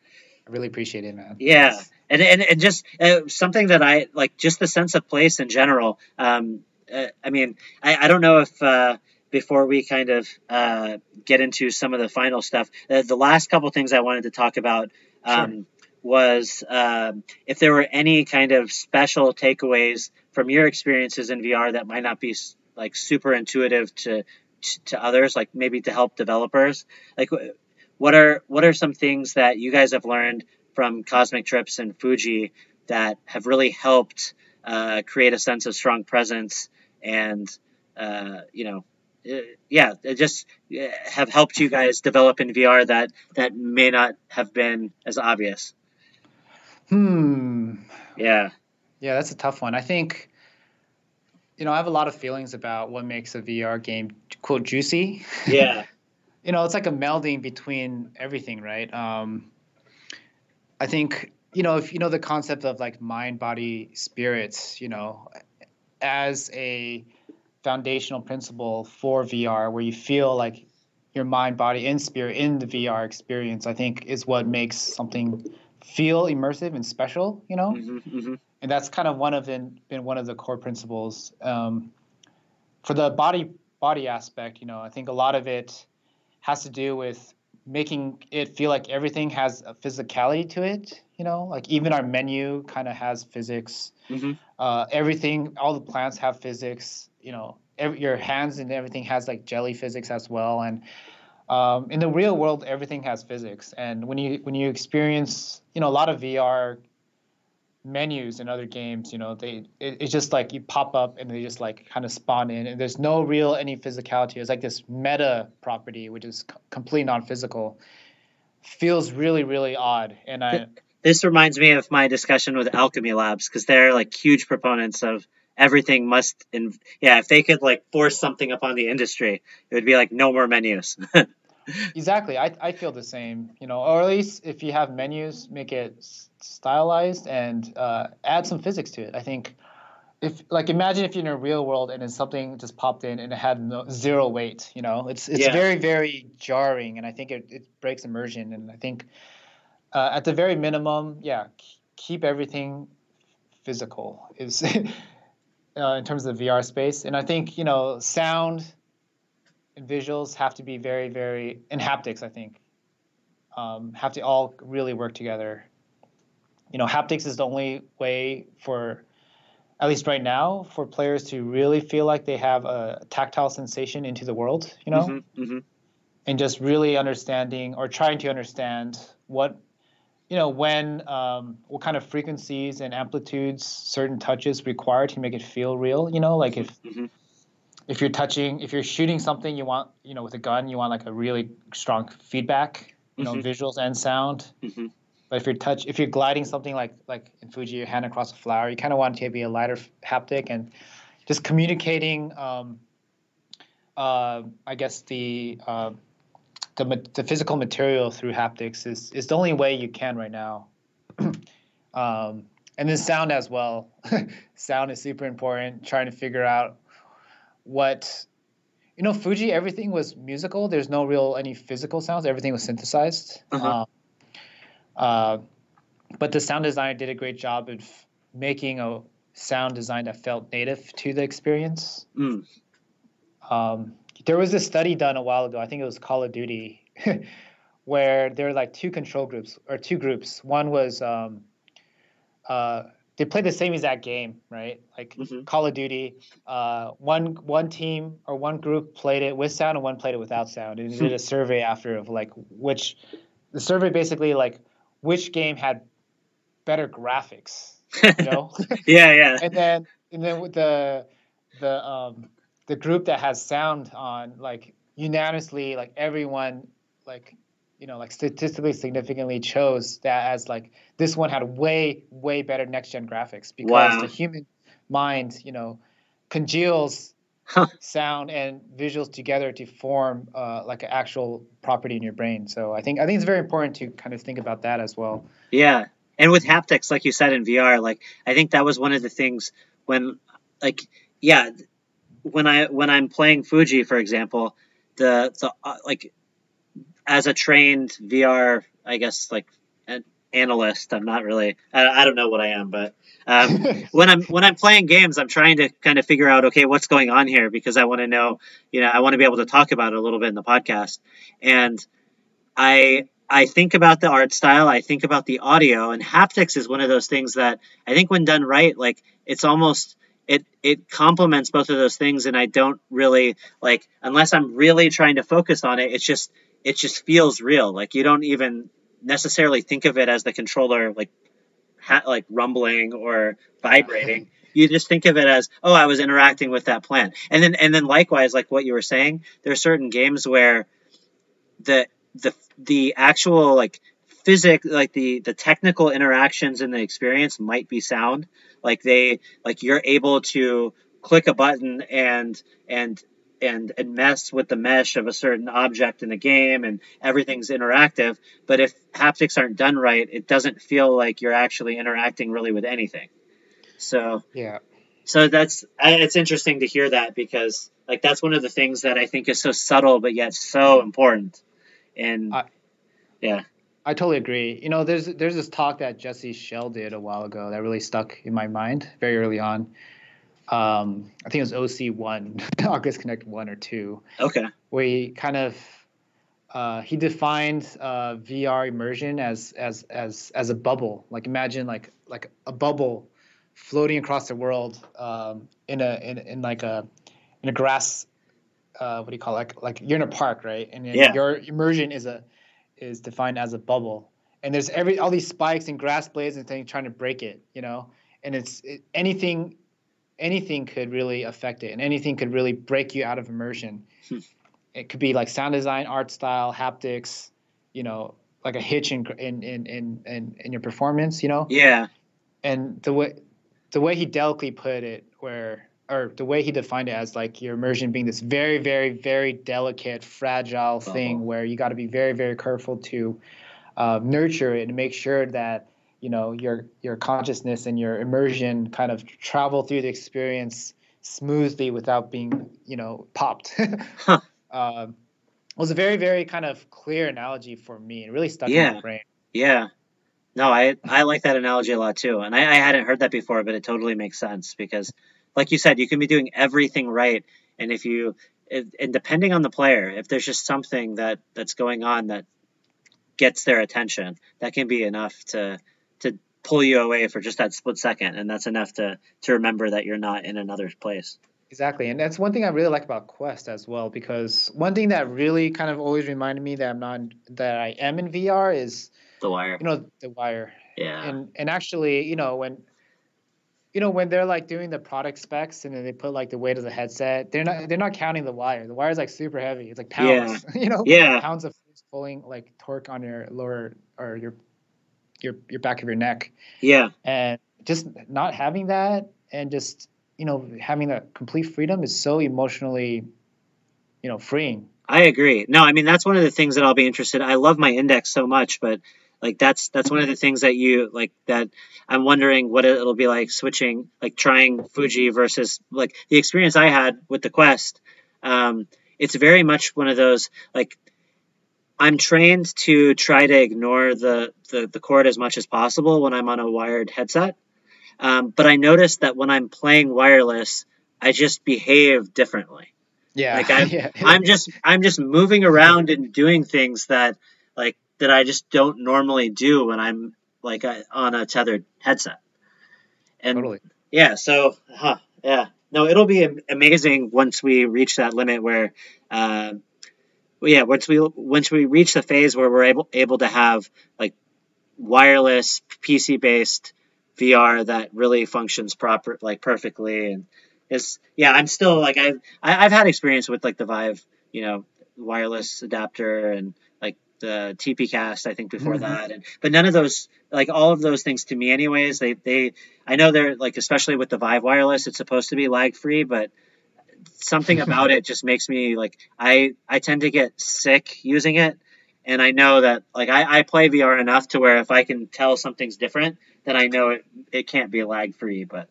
S2: really appreciate it, man.
S1: yeah.
S2: It's-
S1: and and, and just uh, something that i like just the sense of place in general um uh, i mean I, I don't know if uh before we kind of uh, get into some of the final stuff uh, the last couple things i wanted to talk about um, was um, if there were any kind of special takeaways from your experiences in vr that might not be like super intuitive to to others like maybe to help developers like what are what are some things that you guys have learned from Cosmic Trips and Fujii that have really helped uh, create a sense of strong presence and uh, you know uh, yeah just uh, have helped you guys develop in VR that that may not have been as obvious.
S2: Hmm.
S1: Yeah.
S2: Yeah, that's a tough one. I think, you know, I have a lot of feelings about what makes a VR game quote juicy.
S1: Yeah.
S2: you know, it's like a melding between everything, right? Um, I think, you know, if you know the concept of like mind, body, spirits, you know, as a foundational principle for VR, where you feel like your mind, body, and spirit in the VR experience, I think is what makes something feel immersive and special, you know?
S1: hmm hmm
S2: and that's kind of one of been, been one of the core principles um, for the body body aspect you know i think a lot of it has to do with making it feel like everything has a physicality to it you know? Like even our menu kind of has physics.
S1: Hmm
S2: uh, everything all the plants have physics you know? Every, your hands and everything has like jelly physics as well and um, in the real world everything has physics. And when you when you experience you know a lot of vr menus in other games you know they it, it's just like you pop up and they just like kind of spawn in and there's no real any physicality it's like this meta property which is c- completely non-physical feels really really odd and i
S1: This reminds me of my discussion with Owlchemy Labs because they're like huge proponents of everything must. In, yeah, if they could like force something upon the industry, it would be like no more menus.
S2: exactly. I, I feel the same you know or at least if you have menus make it stylized and uh, add some physics to it. I think if like imagine if you're in a real world and then something just popped in and it had no, zero weight you know? It's it's
S1: Yeah.
S2: very very jarring and i think it, it breaks immersion and i think uh, at the very minimum yeah keep everything physical is uh, in terms of the vr space. And i think you know sound and visuals have to be very very and haptics i think um, have to all really work together. You know haptics is the only way for at least right now for players to really feel like they have a tactile sensation into the world you know?
S1: Hmm hmm
S2: and just really understanding or trying to understand what you know when um, what kind of frequencies and amplitudes certain touches require to make it feel real you know? Like if
S1: hmm
S2: if you're touching if you're shooting something you want you know with a gun you want like a really strong feedback you know
S1: Mhm.
S2: visuals and sound.
S1: Hmm
S2: but if you're touch if you're gliding something like like in Fujii your hand across a flower you kind of want it to be a lighter f- haptic and just communicating um, uh, i guess the uh, the, the physical material through haptics is, is the only way you can right now. Um, and then sound as well. Sound is super important trying to figure out what you know Fujii everything was musical. There's no real any physical sounds. Everything was synthesized.
S1: Uh-huh.
S2: um, uh, but the sound designer did a great job of making a sound design that felt native to the experience.
S1: Mm.
S2: um, there was this study done a while ago. I think it was call of duty where there were like two control groups or two groups. One was um, uh, they played the same exact game right like
S1: Mhm.
S2: call of duty uh, one one team or one group played it with sound and one played it without sound and they did a survey after of like which the survey basically like which game had better graphics you know
S1: yeah, yeah.
S2: and then and then with the the um the group that has sound on like unanimously like everyone like you know like statistically significantly chose that as like this one had way way better next gen graphics because
S1: Wow.
S2: the human mind you know congeals
S1: Huh.
S2: sound and visuals together to form uh, like an actual property in your brain so i think i think it's very important to kind of think about that as well
S1: Yeah. And with haptics, like you said in VR, like I think that was one of the things when like yeah, when I when I'm playing Fujii, for example, the the uh, like as a trained VR, I guess like an analyst, I'm not really I, I don't know what I am, but um, when I'm when I'm playing games, I'm trying to kind of figure out okay, what's going on here because I want to know, you know, I want to be able to talk about it a little bit in the podcast. And I I think about the art style, I think about the audio, and haptics is one of those things that I think when done right, like it's almost it it complements both of those things and I don't really like unless I'm really trying to focus on it, it's just it just feels real. Like you don't even necessarily think of it as the controller like ha- like rumbling or vibrating. You just think of it as, oh, I was interacting with that plant, and then and then likewise, like what you were saying, there are certain games where the the the actual like physic like the the technical interactions in the experience might be sound like they like you're able to click a button and and and and mess with the mesh of a certain object in the game and everything's interactive but if haptics aren't done right it doesn't feel like you're actually interacting really with anything so
S2: Yeah.
S1: so that's it's interesting to hear that because like that's one of the things that i think is so subtle but yet so important and
S2: I-
S1: yeah
S2: I totally agree. You know, there's there's this talk that Jesse Schell did a while ago that really stuck in my mind very early on. Um, I think it was OC one, Oculus Connect one or two,
S1: okay
S2: where he kind of uh, he defined uh, VR immersion as as as as a bubble. Like imagine like like a bubble floating across the world um, in a in, in like a in a grass. Uh, what do you call it? like like you're in a park, right? And
S1: Yeah.
S2: your immersion is a is defined as a bubble. And there's every all these spikes and grass blades and things trying to break it, you know. And it's it, anything anything could really affect it, and anything could really break you out of immersion.
S1: Hmm.
S2: It could be like sound design, art style, haptics, you know, like a hitch in in in in, in, in your performance, you know.
S1: yeah
S2: And the way the way he delicately put it, where or the way he defined it as like your immersion being this very, very, very delicate, fragile thing
S1: Uh-huh.
S2: where you got to be very, very careful to uh, nurture it and make sure that you know your your consciousness and your immersion kind of travel through the experience smoothly without being you know popped.
S1: Huh.
S2: um, it was a very, very kind of clear analogy for me. It really stuck in
S1: Yeah.
S2: my brain.
S1: Yeah. No, I I like that analogy a lot too, and I, I hadn't heard that before, but it totally makes sense because, like you said, you can be doing everything right, and if you if, and depending on the player, if there's just something that that's going on that gets their attention, that can be enough to to pull you away for just that split second, and that's enough to to remember that you're not in another place.
S2: Exactly, and that's one thing I really like about Quest as well. Because one thing that really kind of always reminded me that I'm not that I am in VR is
S1: The wire.
S2: you know the wire,
S1: Yeah.
S2: and and actually you know when you know when they're like doing the product specs and then they put like the weight of the headset, they're not they're not counting the wire. The wire is like super heavy. It's like pounds, Yeah. you know,
S1: Yeah.
S2: pounds of pulling like torque on your lower or your your your back of your neck
S1: Yeah.
S2: and just not having that and just you know having that complete freedom is so emotionally you know freeing
S1: I agree. No, I mean that's one of the things that I'll be interested. I love my index so much, but like that's that's one of the things that you like that I'm wondering what it'll be like switching, like trying Fujii versus like the experience I had with the Quest. Um, it's very much one of those like I'm trained to try to ignore the the, the cord as much as possible when I'm on a wired headset. Um, but I noticed that when I'm playing wireless, I just behave differently.
S2: yeah
S1: Like, I'm-
S2: yeah
S1: I'm just I'm just moving around and doing things that like that I just don't normally do when I'm like uh, on a tethered headset. And
S2: totally
S1: yeah, so huh, yeah. No, it'll be amazing once we reach that limit where uh, yeah, once we once we reach the phase where we're able able to have like wireless PC based VR that really functions proper like perfectly and is yeah, I'm still like I've I- I've had experience with like the Vive, you know, wireless adapter and like the TP Cast I think before
S2: Mhm.
S1: that and but none of those like all of those things to me anyways they they I know they're like especially with the Vive wireless it's supposed to be lag free but something about it just makes me like I I tend to get sick using it and I know that like I, I play VR enough to where if I can tell something's different then I know it it can't be lag free but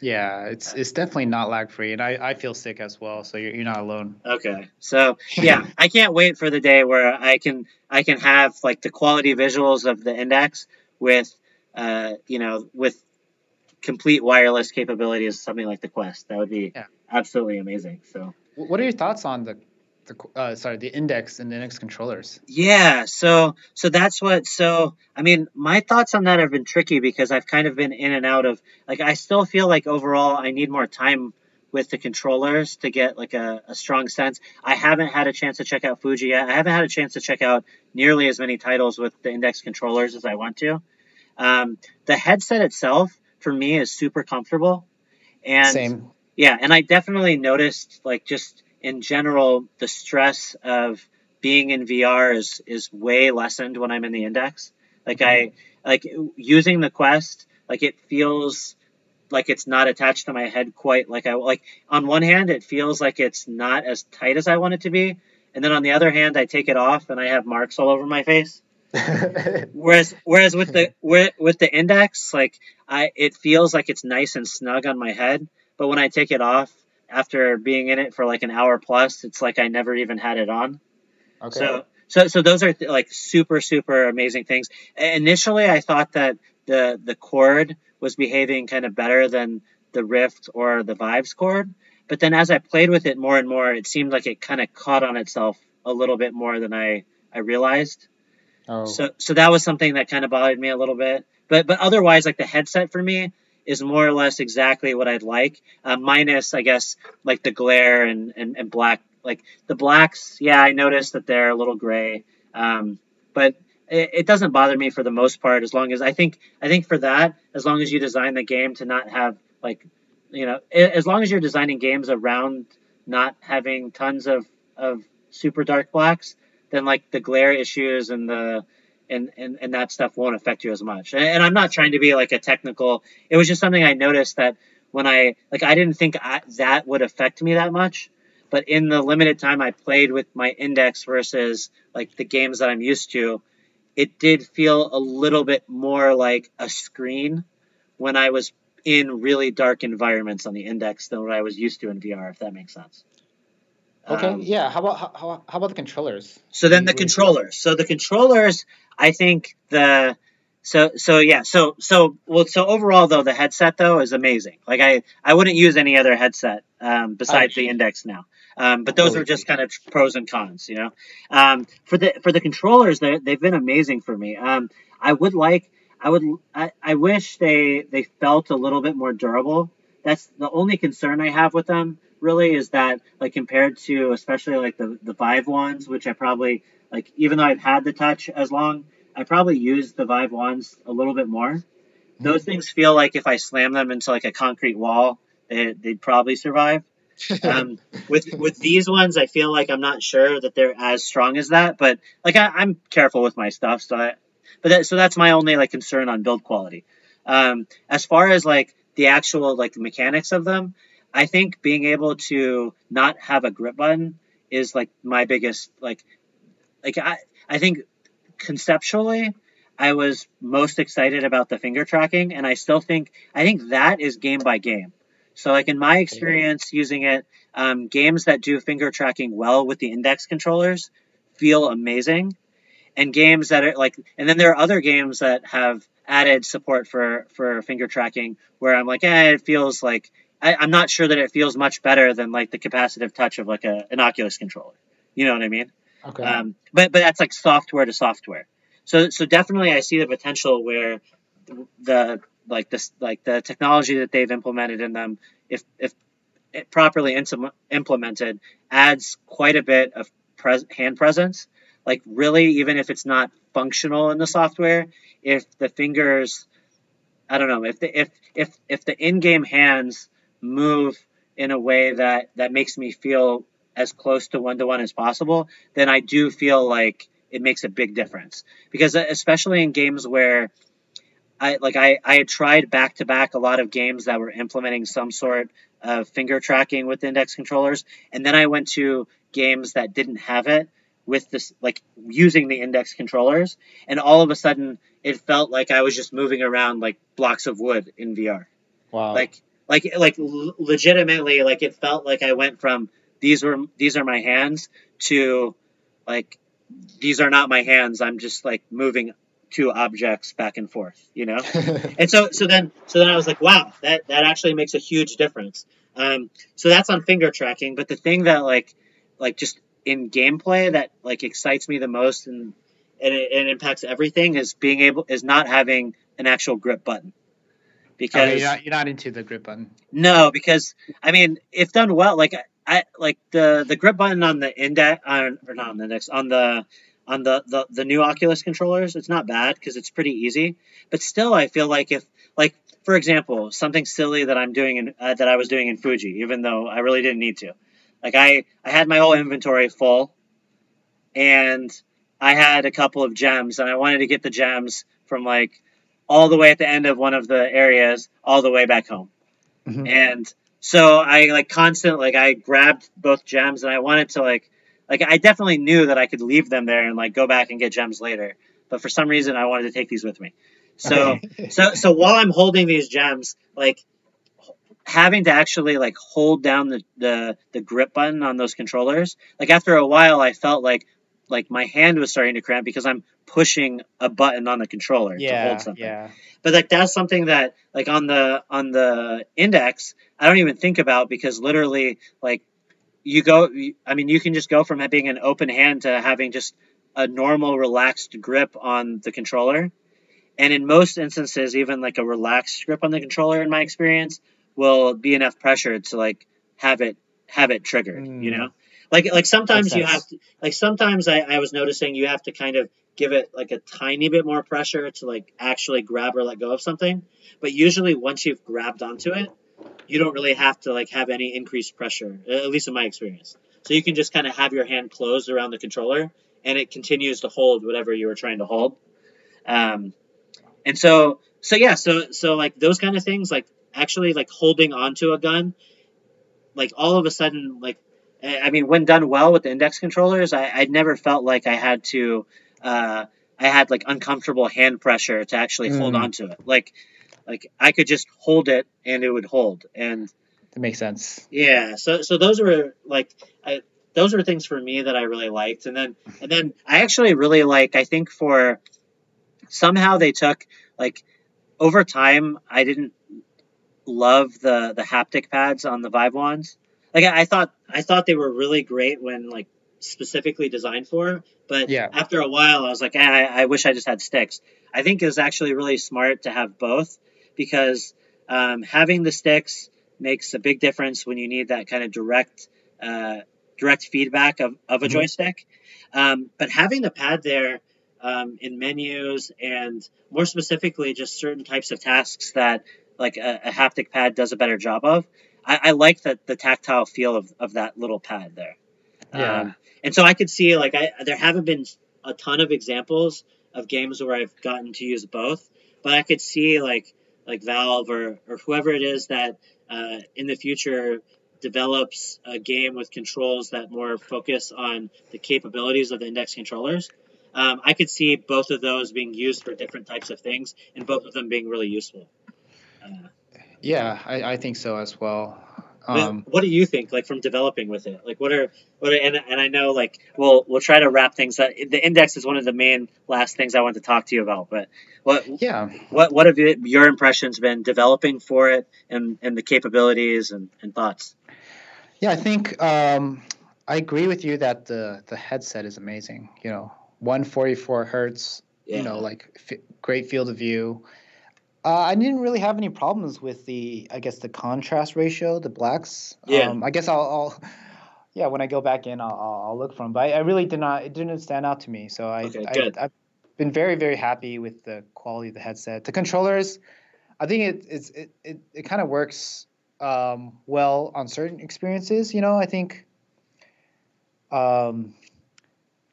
S2: yeah it's it's definitely not lag free and i i feel sick as well so you're, you're not alone
S1: Okay. So yeah, I can't wait for the day where I can I can have like the quality visuals of the index with uh you know with complete wireless capabilities, something like the Quest. That would be
S2: Yeah.
S1: Absolutely amazing. So
S2: what are your thoughts on the the uh, sorry the index and the index controllers
S1: yeah, so so that's what so I mean my thoughts on that have been tricky because I've kind of been in and out of like I still feel like overall I need more time with the controllers to get like a, a strong sense. I haven't had a chance to check out Fujii yet. I haven't had a chance to check out nearly as many titles with the index controllers as I want to. Um, the headset itself for me is super comfortable, and
S2: same
S1: yeah, and I definitely noticed like just in general the stress of being in VR is is way lessened when I'm in the index. Like I mm-hmm. like using the Quest, like it feels like it's not attached to my head quite like I like on one hand it feels like it's not as tight as I want it to be, and then on the other hand I take it off and I have marks all over my face. whereas whereas with the with, with the index like I it feels like it's nice and snug on my head, but when I take it off after being in it for like an hour plus, it's like I never even had it on. Okay. So so so those are like super super amazing things. Initially, I thought that the the cord was behaving kind of better than the Rift or the Vive's cord, but then as I played with it more and more, it seemed like it kind of caught on itself a little bit more than I I realized. Oh. So so that was something that kind of bothered me a little bit. But but otherwise, like the headset for me is more or less exactly what I'd like, uh, minus I guess like the glare and, and, and black. Like the blacks, yeah, I noticed that they're a little gray, um, but it, it doesn't bother me for the most part. As long as I think I think for that, as long as you design the game to not have like you know, as long as you're designing games around not having tons of, of super dark blacks, then like the glare issues and the and, and, and that stuff won't affect you as much. And, and I'm not trying to be like a technical. It was just something I noticed that when I like I didn't think I, that would affect me that much, but in the limited time I played with my index versus like the games that I'm used to, it did feel a little bit more like a screen when I was in really dark environments on the index than what I was used to in VR, if that makes sense.
S2: Okay. Um, yeah. How about how, how about the controllers?
S1: So then the controllers. So the controllers, I think the so so yeah so so well so overall though the headset though is amazing. Like I I wouldn't use any other headset um, besides the Index now. Um, but those are just kind of pros and cons, you know. Um, for the for the controllers, they they've been amazing for me. Um, I would like I would I, I wish they they felt a little bit more durable. That's the only concern I have with them really is that like compared to especially like the the Vive ones, which I probably like even though I've had the touch as long, I probably use the Vive ones a little bit more. Those things feel like if I slam them into like a concrete wall, they, they'd probably survive. um, with with these ones, I feel like I'm not sure that they're as strong as that, but like I, am careful with my stuff, so I, but that, so that's my only like concern on build quality. Um, as far as like the actual like mechanics of them, I think being able to not have a grip button is like my biggest like like I I think conceptually I was most excited about the finger tracking and I still think I think that is game by game. So like in my experience using it, um, games that do finger tracking well with the index controllers feel amazing, and games that are like and then there are other games that have added support for for finger tracking where I'm like, eh, it feels like I, am not sure that it feels much better than like the capacitive touch of like a, an Oculus controller. You know what I mean? Okay. Um, but but that's like software to software. So so definitely I see the potential where the like this like the technology that they've implemented in them, if if properly implemented, adds quite a bit of pres- hand presence. Like really, even if it's not functional in the software, if the fingers, I don't know, if the if if if the in-game hands move in a way that that makes me feel as close to one to one as possible, then I do feel like it makes a big difference. Because uh, especially in games where I like I, I had tried back to back a lot of games that were implementing some sort of finger tracking with index controllers, and then I went to games that didn't have it with this like using the index controllers, and all of a sudden it felt like I was just moving around like blocks of wood in VR. Wow. Like like like legitimately like it felt like I went from these were these are my hands to like these are not my hands. I'm just like moving two objects back and forth you know? And so so then so then i was like wow that that actually makes a huge difference. Um, so that's on finger tracking but the thing that like like just in gameplay that like excites me the most and and it, it impacts everything is being able is not having an actual grip button
S2: because okay, you're, not, you're not into the grip button
S1: no because i mean if done well like I like the the grip button on the index on or not on the index on the on the, the, the new Oculus controllers. It's not bad because it's pretty easy. But still, I feel like if like for example something silly that I'm doing in uh, that I was doing in Fujii, even though I really didn't need to. Like I I had my whole inventory full, and I had a couple of gems, and I wanted to get the gems from like all the way at the end of one of the areas all the way back home.
S2: Mhm.
S1: And so I like constant like I grabbed both gems and I wanted to like like I definitely knew that I could leave them there and like go back and get gems later. But for some reason I wanted to take these with me. So so so while I'm holding these gems, like having to actually like hold down the, the the grip button on those controllers, like after a while I felt like like my hand was starting to cramp because I'm pushing a button on the controller to
S2: yeah,
S1: hold something.
S2: yeah,
S1: but like that's something that like on the on the index i don't even think about because literally like you go i mean you can just go from being an open hand to having just a normal relaxed grip on the controller. And in most instances even like a relaxed grip on the controller in my experience will be enough pressure to like have it have it triggered you
S2: Mm.
S1: know like like sometimes you have to like sometimes I, I was noticing you have to kind of give it like a tiny bit more pressure to like actually grab or let go of something. But usually once you've grabbed onto it you don't really have to like have any increased pressure at least in my experience. So you can just kind of have your hand closed around the controller and it continues to hold whatever you were trying to hold. Um, and so so yeah so so like those kind of things like actually like holding onto a gun like all of a sudden like I mean, when done well with the index controllers, I, I never felt like I had to, uh, I had like uncomfortable hand pressure to actually hold
S2: Mm.
S1: onto it. Like, like I could just hold it and it would hold. And
S2: that makes sense.
S1: yeah, so so those were like, I, those were things for me that I really liked. And then and then I actually really like. I think for somehow they took like over time. I didn't love the the haptic pads on the Vive wands. Like I, I thought I thought they were really great when like specifically designed for, but
S2: Yeah.
S1: after a while I was like, "Ah, I, I wish I just had sticks. I think it was actually really smart to have both because um, having the sticks makes a big difference when you need that kind of direct uh, direct feedback of, of a
S2: Mhm.
S1: joystick. Um, but having the pad there um, in menus and more specifically just certain types of tasks that like a, a haptic pad does a better job of. I, I like that the tactile feel of, of that little pad there.
S2: Yeah.
S1: Um, and so I could see like I there haven't been a ton of examples of games where I've gotten to use both, but I could see like like Valve or, or whoever it is that uh, in the future develops a game with controls that more focus on the capabilities of the index controllers. Um, I could see both of those being used for different types of things, and both of them being really useful. Uh,
S2: Yeah, I, I think so as well.
S1: what-
S2: Um,
S1: what do you think, like from developing with it? Like, what are what? Are, and and I know, like, we'll we'll try to wrap things up. The index is one of the main last things I want to talk to you about. But what
S2: yeah,
S1: what what have you, your impressions been developing for it, and and the capabilities and, and thoughts?
S2: yeah. I think um, I agree with you that the the headset is amazing. You know, 144 hertz. Yeah. You know, like f- great field of view. Uh, I didn't really have any problems with the, I guess, the contrast ratio, the blacks.
S1: Yeah.
S2: Um, I guess I'll, I'll, yeah, when I go back in, I'll, I'll look for them. But I, I really did not, it didn't stand out to me. So I,
S1: Okay,
S2: I. I've been very, very happy with the quality of the headset. The controllers, I think it, it's, it, it, it kind of works um, well on certain experiences. You know, I think, um,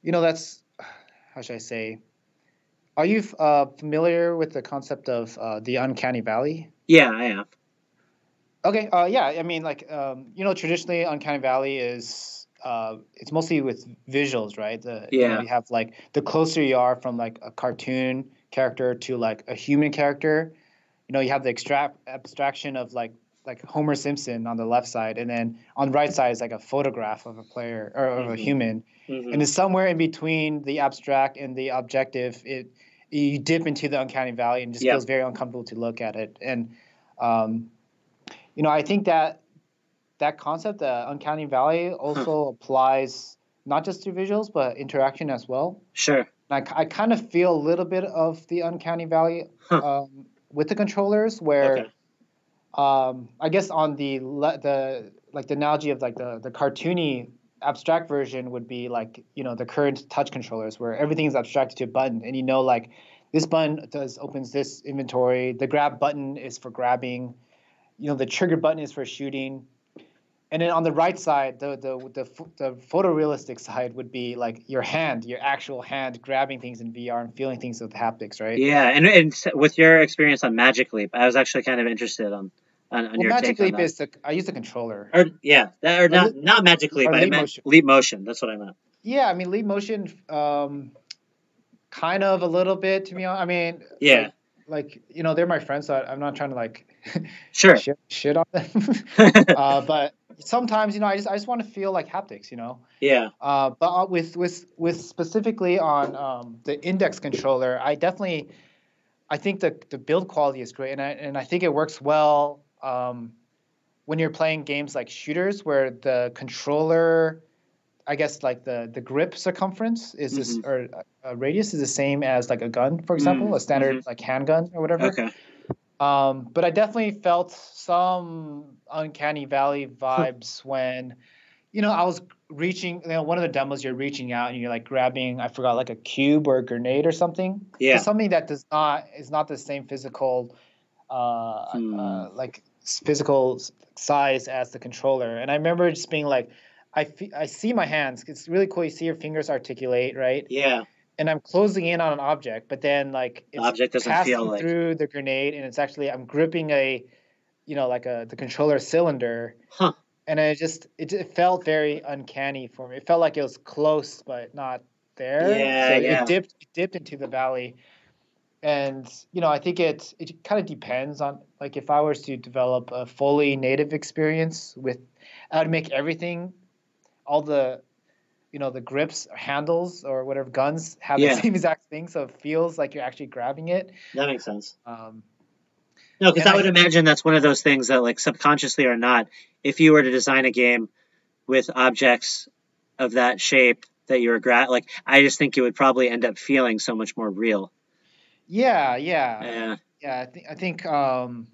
S2: you know, that's, how should I say, are you uh, familiar with the concept of uh, the uncanny valley?
S1: Yeah, I am.
S2: Okay, uh, yeah, I mean, like, um, you know, traditionally uncanny valley is uh, it's mostly with visuals, right? The, You, know,
S1: Yeah.
S2: you have like the closer you are from like a cartoon character to like a human character, you know, you have the extract abstraction of like like Homer Simpson on the left side, and then on the right side is like a photograph of a player or of a
S1: Mhm.
S2: human,
S1: Mhm.
S2: and it's somewhere in between the abstract and the objective. It you dip into the uncanny valley and just
S1: Yeah.
S2: feels very uncomfortable to look at it. And um, you know, I think that that concept, the uncanny valley, also applies not just to visuals but interaction as well.
S1: Sure.
S2: I, I kind of feel a little bit of the uncanny valley
S1: Huh.
S2: um, with the controllers, where
S1: Okay.
S2: um, I guess on the le- the like the analogy of like the the cartoony abstract version would be like you know the current touch controllers where everything is abstracted to a button and you know like this button does opens this inventory the grab button is for grabbing you know the trigger button is for shooting and then on the right side, the the the the photorealistic side would be like your hand, your actual hand grabbing things in VR and feeling things with haptics, right?
S1: Yeah, and, and with your experience on Magic Leap, I was actually kind of interested on on, on
S2: Well,
S1: your
S2: Magic Leap is the I use the controller.
S1: or yeah, that, or not not Magic Leap,
S2: or
S1: I
S2: Leap
S1: meant
S2: Motion.
S1: Leap Motion. That's what I meant.
S2: Yeah, I mean Leap Motion, um, kind of a little bit to me. I mean,
S1: Yeah,
S2: like, like you know they're my friends, so I'm not trying to like
S1: sure.
S2: shit, shit on them. uh, but sometimes you know I just I just want to feel like haptics, you know.
S1: yeah,
S2: Uh, but uh, with with with specifically on um, the index controller, I definitely, I think the the build quality is great, and I and I think it works well um, when you're playing games like shooters where the controller, I guess like the the grip circumference is this or uh, radius is the same as like a gun, for example,
S1: Mm,
S2: a standard like handgun or whatever.
S1: okay.
S2: Um, but I definitely felt some uncanny valley vibes when, you know, I was reaching. You know, one of the demos you're reaching out and you're like grabbing. I forgot like a cube or a grenade or something.
S1: Yeah.
S2: So something that does not is not the same physical, uh,
S1: Hmm.
S2: uh like physical size as the controller. And I remember just being like, I I see my hands. It's really cool. You see your fingers articulate, right?
S1: Yeah,
S2: and I'm closing in on an object, but then like
S1: the
S2: it's
S1: object doesn't
S2: passing
S1: feel like.
S2: through the grenade, and it's actually I'm gripping a, you know, like a the controller cylinder,
S1: Huh.
S2: and it just it, it felt very uncanny for me. It felt like it was close but not there.
S1: Yeah,
S2: so
S1: yeah.
S2: It dipped it dipped into the valley, and you know I think it it kind of depends on like if I was to develop a fully native experience with, I would make everything, all the you know the grips handles or whatever guns have
S1: Yeah.
S2: the same exact thing so it feels like you're actually grabbing it
S1: That makes sense.
S2: um,
S1: No, because I
S2: I
S1: would imagine that's one of those things that, like, subconsciously or not, if you were to design a game with objects of that shape that you were gra- like, I just think it would probably end up feeling so much more real.
S2: Yeah yeah
S1: Yeah,
S2: yeah i think i think um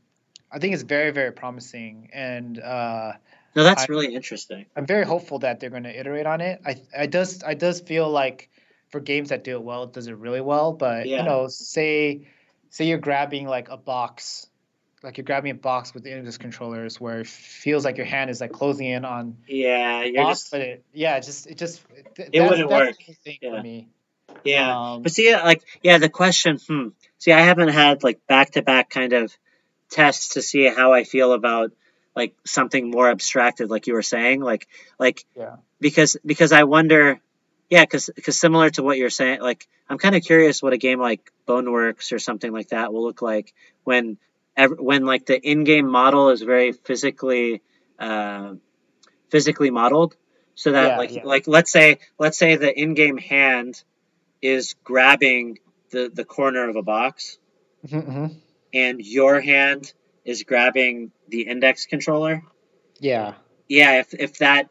S2: i think it's very very promising and uh
S1: no, that's
S2: I-
S1: really interesting.
S2: i'm very hopeful that they're going to iterate on it i i does i does feel like for games that do it well it does it really well but
S1: Yeah.
S2: you know say say you're grabbing like a box like you're grabbing a box with the Index controllers where it feels like your hand is like closing in on
S1: Yeah, you're
S2: box,
S1: just
S2: but it, yeah, it just it just th-
S1: It wouldn't work.
S2: the key thing
S1: Yeah.
S2: for me.
S1: Yeah.
S2: Um,
S1: But see, like, yeah, the question, hmm. See, I haven't had like back to back kind of tests to see how I feel about like something more abstracted, like you were saying, like, like,
S2: Yeah.
S1: because because I wonder, yeah, because because similar to what you're saying, like, I'm kind of curious what a game like Boneworks or something like that will look like when, when like the in-game model is very physically, uh, physically modeled, so that
S2: Yeah,
S1: like
S2: yeah.
S1: like let's say let's say the in-game hand is grabbing the the corner of a box
S2: mhm, mhm.
S1: and your hand is grabbing the index controller
S2: Yeah.
S1: yeah if, if that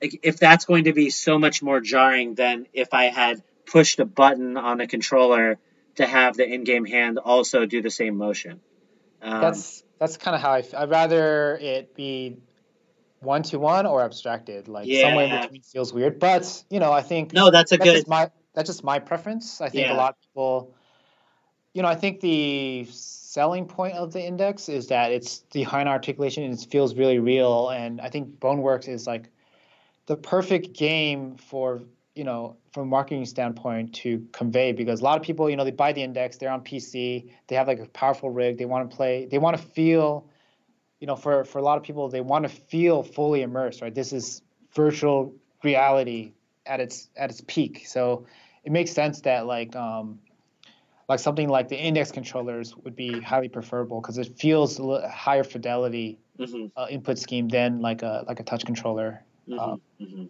S1: if that's going to be so much more jarring than if i had pushed a button on a controller to have the in-game hand also do the same motion um,
S2: That's that's kind of how I. f- I'd rather it be one to one or abstracted, like somewhere in between feels weird. But you know, I think
S1: no that's a
S2: that's
S1: good
S2: my that's just my preference. I think
S1: Yeah.
S2: a lot of people, you know, I think the selling point of the index is that it's the high articulation and it feels really real. And I think Boneworks is like the perfect game for you know from a marketing standpoint to convey because a lot of people you know they buy the index they're on pc they have like a powerful rig they want to play they want to feel you know for for a lot of people they want to feel fully immersed right this is virtual reality at its at its peak so it makes sense that like um like something like the index controllers would be highly preferable because it feels a higher fidelity
S1: hmm
S2: uh, input scheme than like a like a touch controller
S1: hmm
S2: Um,
S1: hmm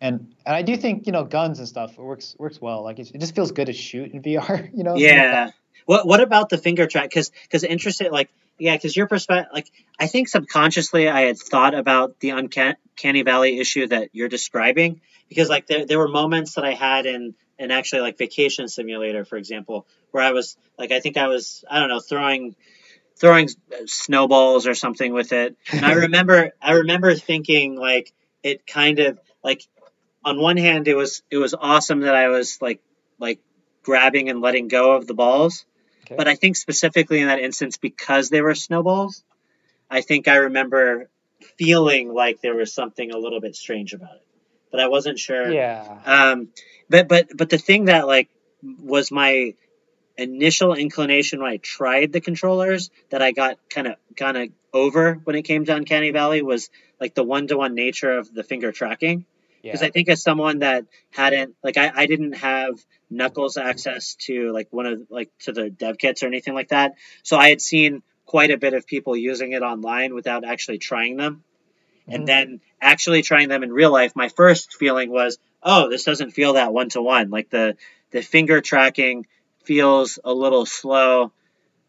S2: and and I do think you know guns and stuff it works works well. Like it, it just feels good to shoot in VR. You know.
S1: Yeah. What What about the finger track? Because because interested like yeah because your perspective like I think subconsciously I had thought about the uncanny valley issue that you're describing because like there there were moments that I had in in actually like vacation simulator for example where I was like I think I was I don't know throwing throwing snowballs or something with it. And I remember I remember thinking like it kind of like on one hand it was it was awesome that I was like like grabbing and letting go of the balls
S2: Okay.
S1: but I think specifically in that instance because they were snowballs I think I remember feeling like there was something a little bit strange about it, but I wasn't sure.
S2: Yeah.
S1: Um, but but but the thing that like was my initial inclination when I tried the controllers that I got kind of kind of over when it came to Uncanny Valley was like the one to one nature of the finger tracking. Because
S2: Yeah.
S1: I think as someone that hadn't like I, I didn't have Knuckles access to like one of like to the dev kits or anything like that. So I had seen quite a bit of people using it online without actually trying them.
S2: Mhm.
S1: And then actually trying them in real life, my first feeling was, oh, this doesn't feel that one to one. Like the the finger tracking feels a little slow.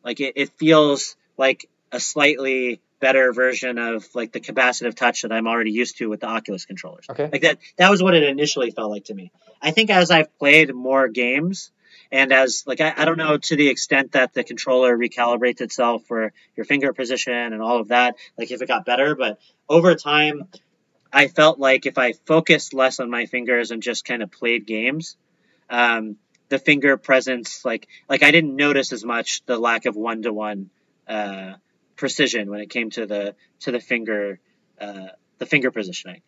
S1: Like it, it feels like a slightly better version of like the capacitive touch that I'm already used to with the Oculus controllers.
S2: Okay.
S1: Like that that was what it initially felt like to me. I think as I've played more games and as like I, I don't know to the extent that the controller recalibrates itself for your finger position and all of that, like if it got better, but over time I felt like if I focused less on my fingers and just kind of played games, um, the finger presence like like I didn't notice as much the lack of one to one precision when it came to the to the finger uh, the finger positioning.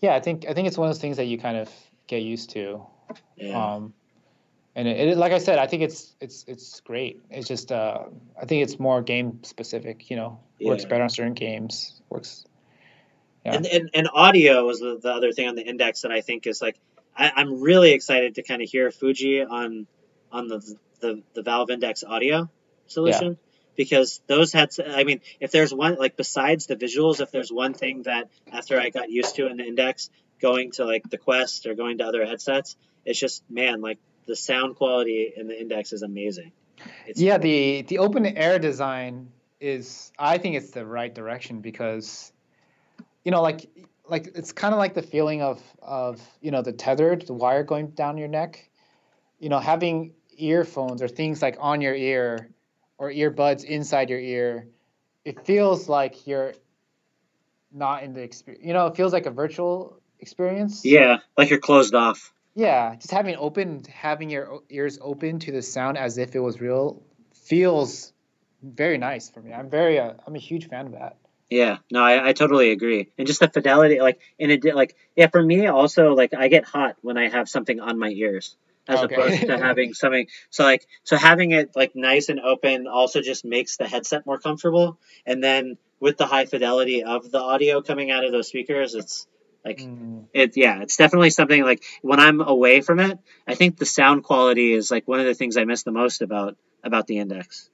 S2: Yeah, I think I think it's one of those things that you kind of get used to.
S1: Yeah.
S2: Um, and it, it, like I said, I think it's it's it's great. It's just uh, I think it's more game specific. You know, works better on certain games. Works. yeah.
S1: And, and and audio was the, the other thing on the index that I think is like I, I'm really excited to kind of hear Fujii on on the the, the Valve Index audio solution because those heads I mean if there's one like besides the visuals if there's one thing that after I got used to in the Index going to like the Quest or going to other headsets it's just man like the sound quality in the Index is amazing. It's,
S2: Yeah, the the open air design is I think it's the right direction because you know like like it's kind of like the feeling of of you know the tethered the wire going down your neck you know having earphones or things like on your ear or earbuds inside your ear it feels like you're not in the experience you know it feels like a virtual experience
S1: yeah like you're closed off.
S2: yeah, just having open, having your ears open to the sound as if it was real, feels very nice for me. I'm very, uh, I'm a huge fan of that.
S1: Yeah, no, I, I totally agree. And just the fidelity, like, and it like, yeah, for me also, like, I get hot when I have something on my ears as
S2: Okay.
S1: opposed to having something. So, like, so having it, like, nice and open also just makes the headset more comfortable. And then with the high fidelity of the audio coming out of those speakers, it's like,
S2: Mm,
S1: it, yeah, it's definitely something like when I'm away from it, I think the sound quality is like one of the things I miss the most about, about the Index.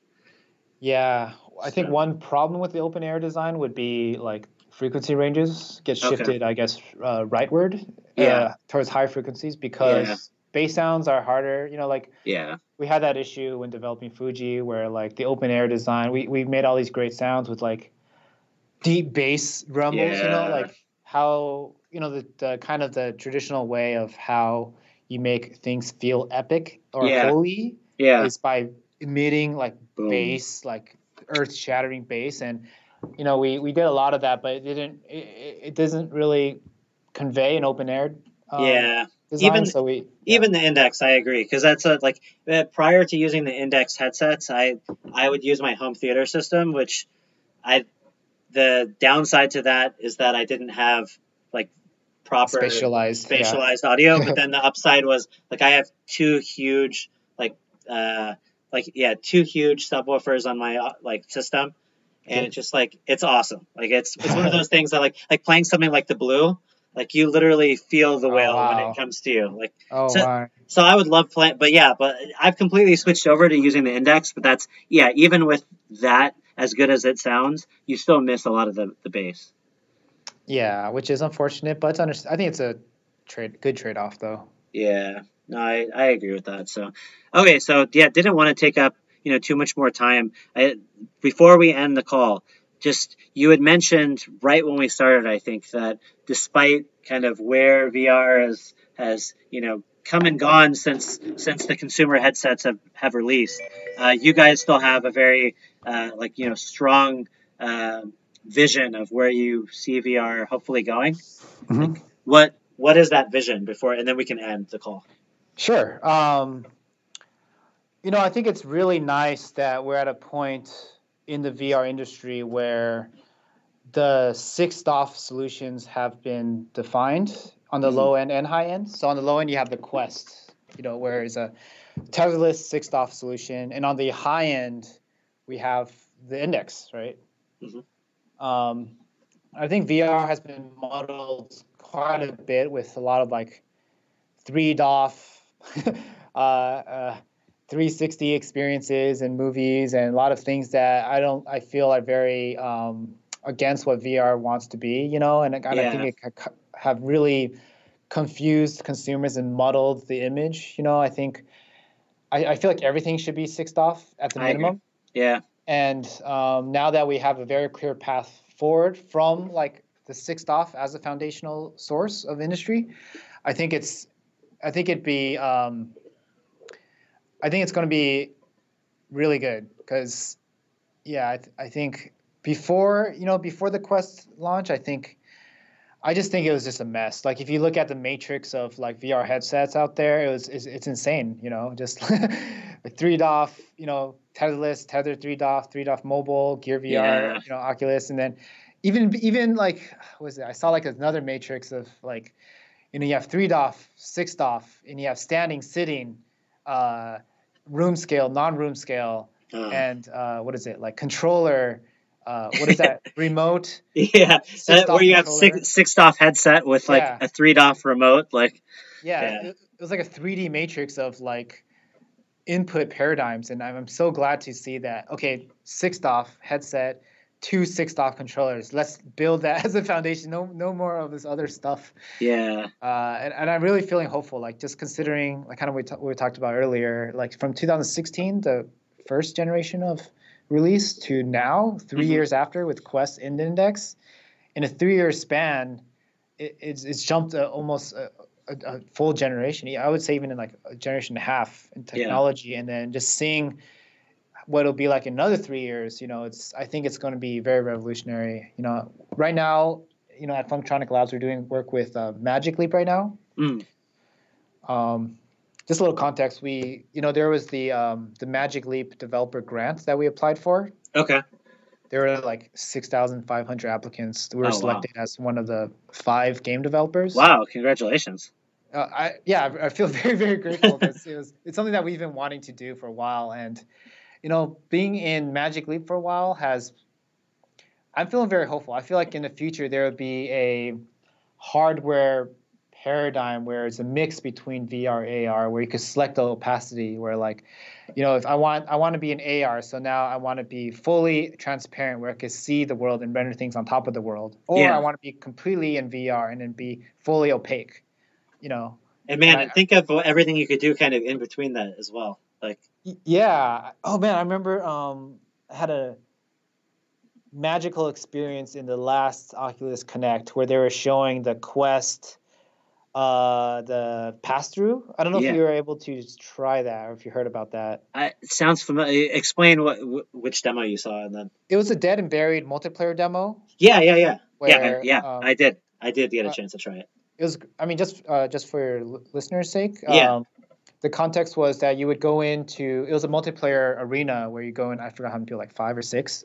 S2: yeah, I think
S1: So-
S2: one problem with the open air design would be like frequency ranges get
S1: Okay.
S2: shifted, I guess, uh, rightward,
S1: Yeah.
S2: uh, towards high frequencies because bass sounds are harder. You know, like
S1: Yeah.
S2: we had that issue when developing Fujii where like the open air design, we, we made all these great sounds with like deep bass rumbles, you know, like how, you know, the, the kind of the traditional way of how you make things feel epic or
S1: Yeah.
S2: holy
S1: Yeah.
S2: is by emitting like
S1: Boom.
S2: bass, like earth shattering bass. And, you know, we, we did a lot of that, but it didn't, it, it it doesn't really convey an open air um,
S1: yeah.
S2: Design.
S1: Even-
S2: so we, yeah.
S1: Even the index, I agree, because that's a, like uh, prior to using the index headsets, I I would use my home theater system, which I the downside to that is that I didn't have like proper
S2: spatialized. yeah.
S1: audio, but then the upside was like I have two huge like uh like yeah two huge subwoofers on my uh, like system, and
S2: Okay.
S1: it's just like it's awesome. Like it's it's one of those things that like like playing something like theBlu. Like you literally feel the
S2: Oh,
S1: whale when it comes to you. Like
S2: Oh
S1: So-
S2: my.
S1: so I would love playing, but yeah, but I've completely switched over to using the index. But that's yeah, even with that, as good as it sounds, you still miss a lot of the the bass.
S2: Yeah, which is unfortunate, but it's under- I think it's a trade good trade off though.
S1: Yeah, no, I, I agree with that. So okay, so yeah, didn't want to take up you know too much more time. I, before we end the call, just you had mentioned right when we started, I think that despite kind of where VR has has you know come and gone since since the consumer headsets have have released, uh, you guys still have a very uh, like you know strong uh, vision of where you see VR hopefully going.
S2: Mhm.
S1: What what is that vision before, and then we can end the call.
S2: Sure. Um, you know, I think it's really nice that we're at a point in the VR industry where the six DOF solutions have been defined on the mm-hmm. low end and high end. So on the low end, you have the Quest, you know, where it's a tetherless six DOF solution, and on the high end, we have the Index, right? Mm-hmm. Um, I think VR has been modeled quite a bit with a lot of like three DOF, uh, uh, 360 experiences and movies and a lot of things that I don't I feel are very um, against what VR wants to be, you know, and, and yeah. I think it have really confused consumers and muddled the image. You know, I think I, I feel like everything should be six DOF at the minimum.
S1: Yeah.
S2: And um, now that we have a very clear path forward from like the six DOF as a foundational source of industry, I think it's I think it'd be um, I think it's going to be really good because yeah, I, th- I think before you know before the Quest launch, I think I just think it was just a mess. Like if you look at the matrix of like VR headsets out there, it was it's, it's insane. You know, just like three DOF, you know, tetherless, tether three DOF, three DOF mobile, Gear VR, yeah. you know, Oculus, and then even even like was it? I saw like another matrix of like, you know, you have three DOF, six DOF, and you have standing, sitting, uh, room scale, non-room scale, uh. and uh, what is it like controller uh, what is that remote?
S1: yeah, that, where you have six six DOF headset with like yeah. a three DOF remote, like
S2: yeah, yeah. It, it, was like a three D matrix of like input paradigms, and I'm, I'm so glad to see that. Okay, six DOF headset, two six DOF controllers. Let's build that as a foundation. No, no more of this other stuff.
S1: Yeah.
S2: Uh, and, and I'm really feeling hopeful. Like just considering, like kind of what we, t- we talked about earlier, like from 2016, the first generation of release to now, 3 mm-hmm. years after with Quest and Index, in a three year span, it, it's, it's jumped uh, almost a, a, a, full generation. I would say even in like a generation and a half in technology, yeah. and then just seeing what it'll be like in another three years. You know, it's I think it's going to be very revolutionary. You know, right now, you know, at Funktronic Labs, we're doing work with uh, Magic Leap right now. Mm. Um, just a little context. We, you know, there was the um, the Magic Leap developer grant that we applied for.
S1: Okay.
S2: There were like six thousand five hundred applicants. We were oh, selected wow. as one of the five game developers.
S1: Wow! Congratulations.
S2: Uh, I yeah, I feel very very grateful because it was it's something that we've been wanting to do for a while, and you know, being in Magic Leap for a while has. I'm feeling very hopeful. I feel like in the future there would be a hardware paradigm where it's a mix between VR AR where you could select the opacity where like you know if I want I want to be an AR so now I want to be fully transparent where I can see the world and render things on top of the world or yeah. I want to be completely in VR and then be fully opaque you know
S1: and man and I, think of everything you could do kind of in between that as well like
S2: yeah. Oh man I remember um I had a magical experience in the last Oculus Connect where they were showing the Quest uh the pass through i don't know yeah. if you were able to try that or if you heard about that.
S1: I, it sounds familiar explain what which demo you saw and then.
S2: It was a dead and buried multiplayer demo.
S1: Yeah yeah yeah. Where, yeah yeah. um, i did. I did get a uh, chance to try it.
S2: it was i mean just uh just for your listeners sake
S1: yeah.
S2: The context was that you would go into it was a multiplayer arena where you go in i forgot how many people like five or six.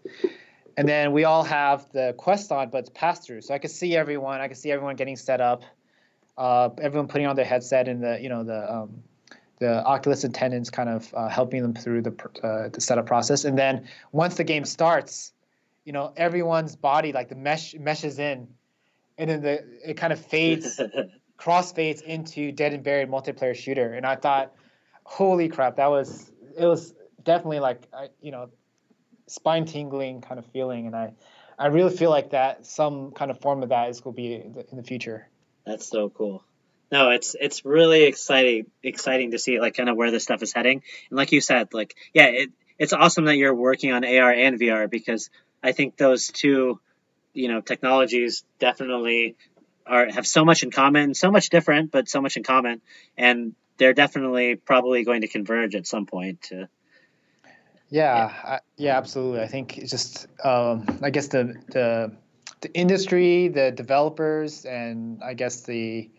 S2: And then we all have the quest on but it's pass through so i could see everyone i could see everyone getting set up uh, everyone putting on their headset and the you know the um, the Oculus attendants kind of uh, helping them through the uh, the setup process, and then once the game starts, you know everyone's body like the mesh meshes in, and then the it kind of fades, cross fades into Dead and Buried multiplayer shooter, and I thought, holy crap, that was it was definitely like you know spine tingling kind of feeling, and I I really feel like that some kind of form of that is going to be in the future.
S1: That's so cool. No, it's it's really exciting exciting to see like kind of where this stuff is heading. And like you said, like yeah, it, it's awesome that you're working on AR and VR because I think those two, you know, technologies definitely are have so much in common, so much different, but so much in common, and they're definitely probably going to converge at some point. To,
S2: yeah, yeah, I, yeah, absolutely. I think it's just um, I guess the the the industry, the developers, and I guess the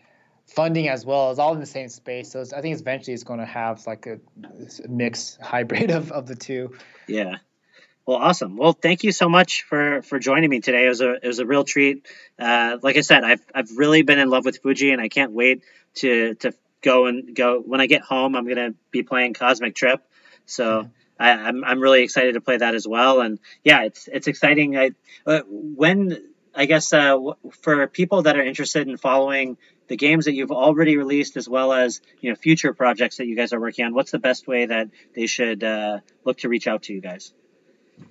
S2: funding as well is all in the same space. So I think eventually it's going to have like a, a mix hybrid of, of the two.
S1: Yeah. Well, awesome. Well, thank you so much for for joining me today. It was a it was a real treat. Uh, like I said, I've I've really been in love with Fujii, and I can't wait to to go and go. When I get home, I'm gonna be playing Cosmic Trip. So. I, am I'm, I'm really excited to play that as well, and yeah, it's it's exciting. I uh, when I guess uh, for people that are interested in following the games that you've already released as well as you know future projects that you guys are working on, what's the best way that they should uh, look to reach out to you guys?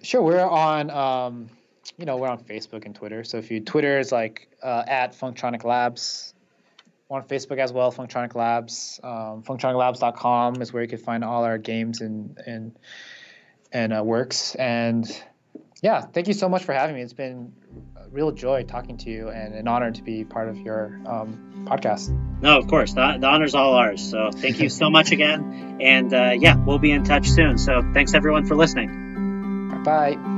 S2: Sure, we're on, um, you know, we're on Facebook and Twitter. So if you Twitter is like uh, at Funktronic Labs, we're on Facebook as well, Funktronic Labs. Um, FunktronicLabs.com is where you can find all our games and and and uh, works. And yeah, thank you so much for having me. It's been a real joy talking to you and an honor to be part of your um, podcast.
S1: No, of course, the, the honor's all ours. So thank you so much again. And uh, yeah, we'll be in touch soon. So thanks everyone for listening.
S2: Bye.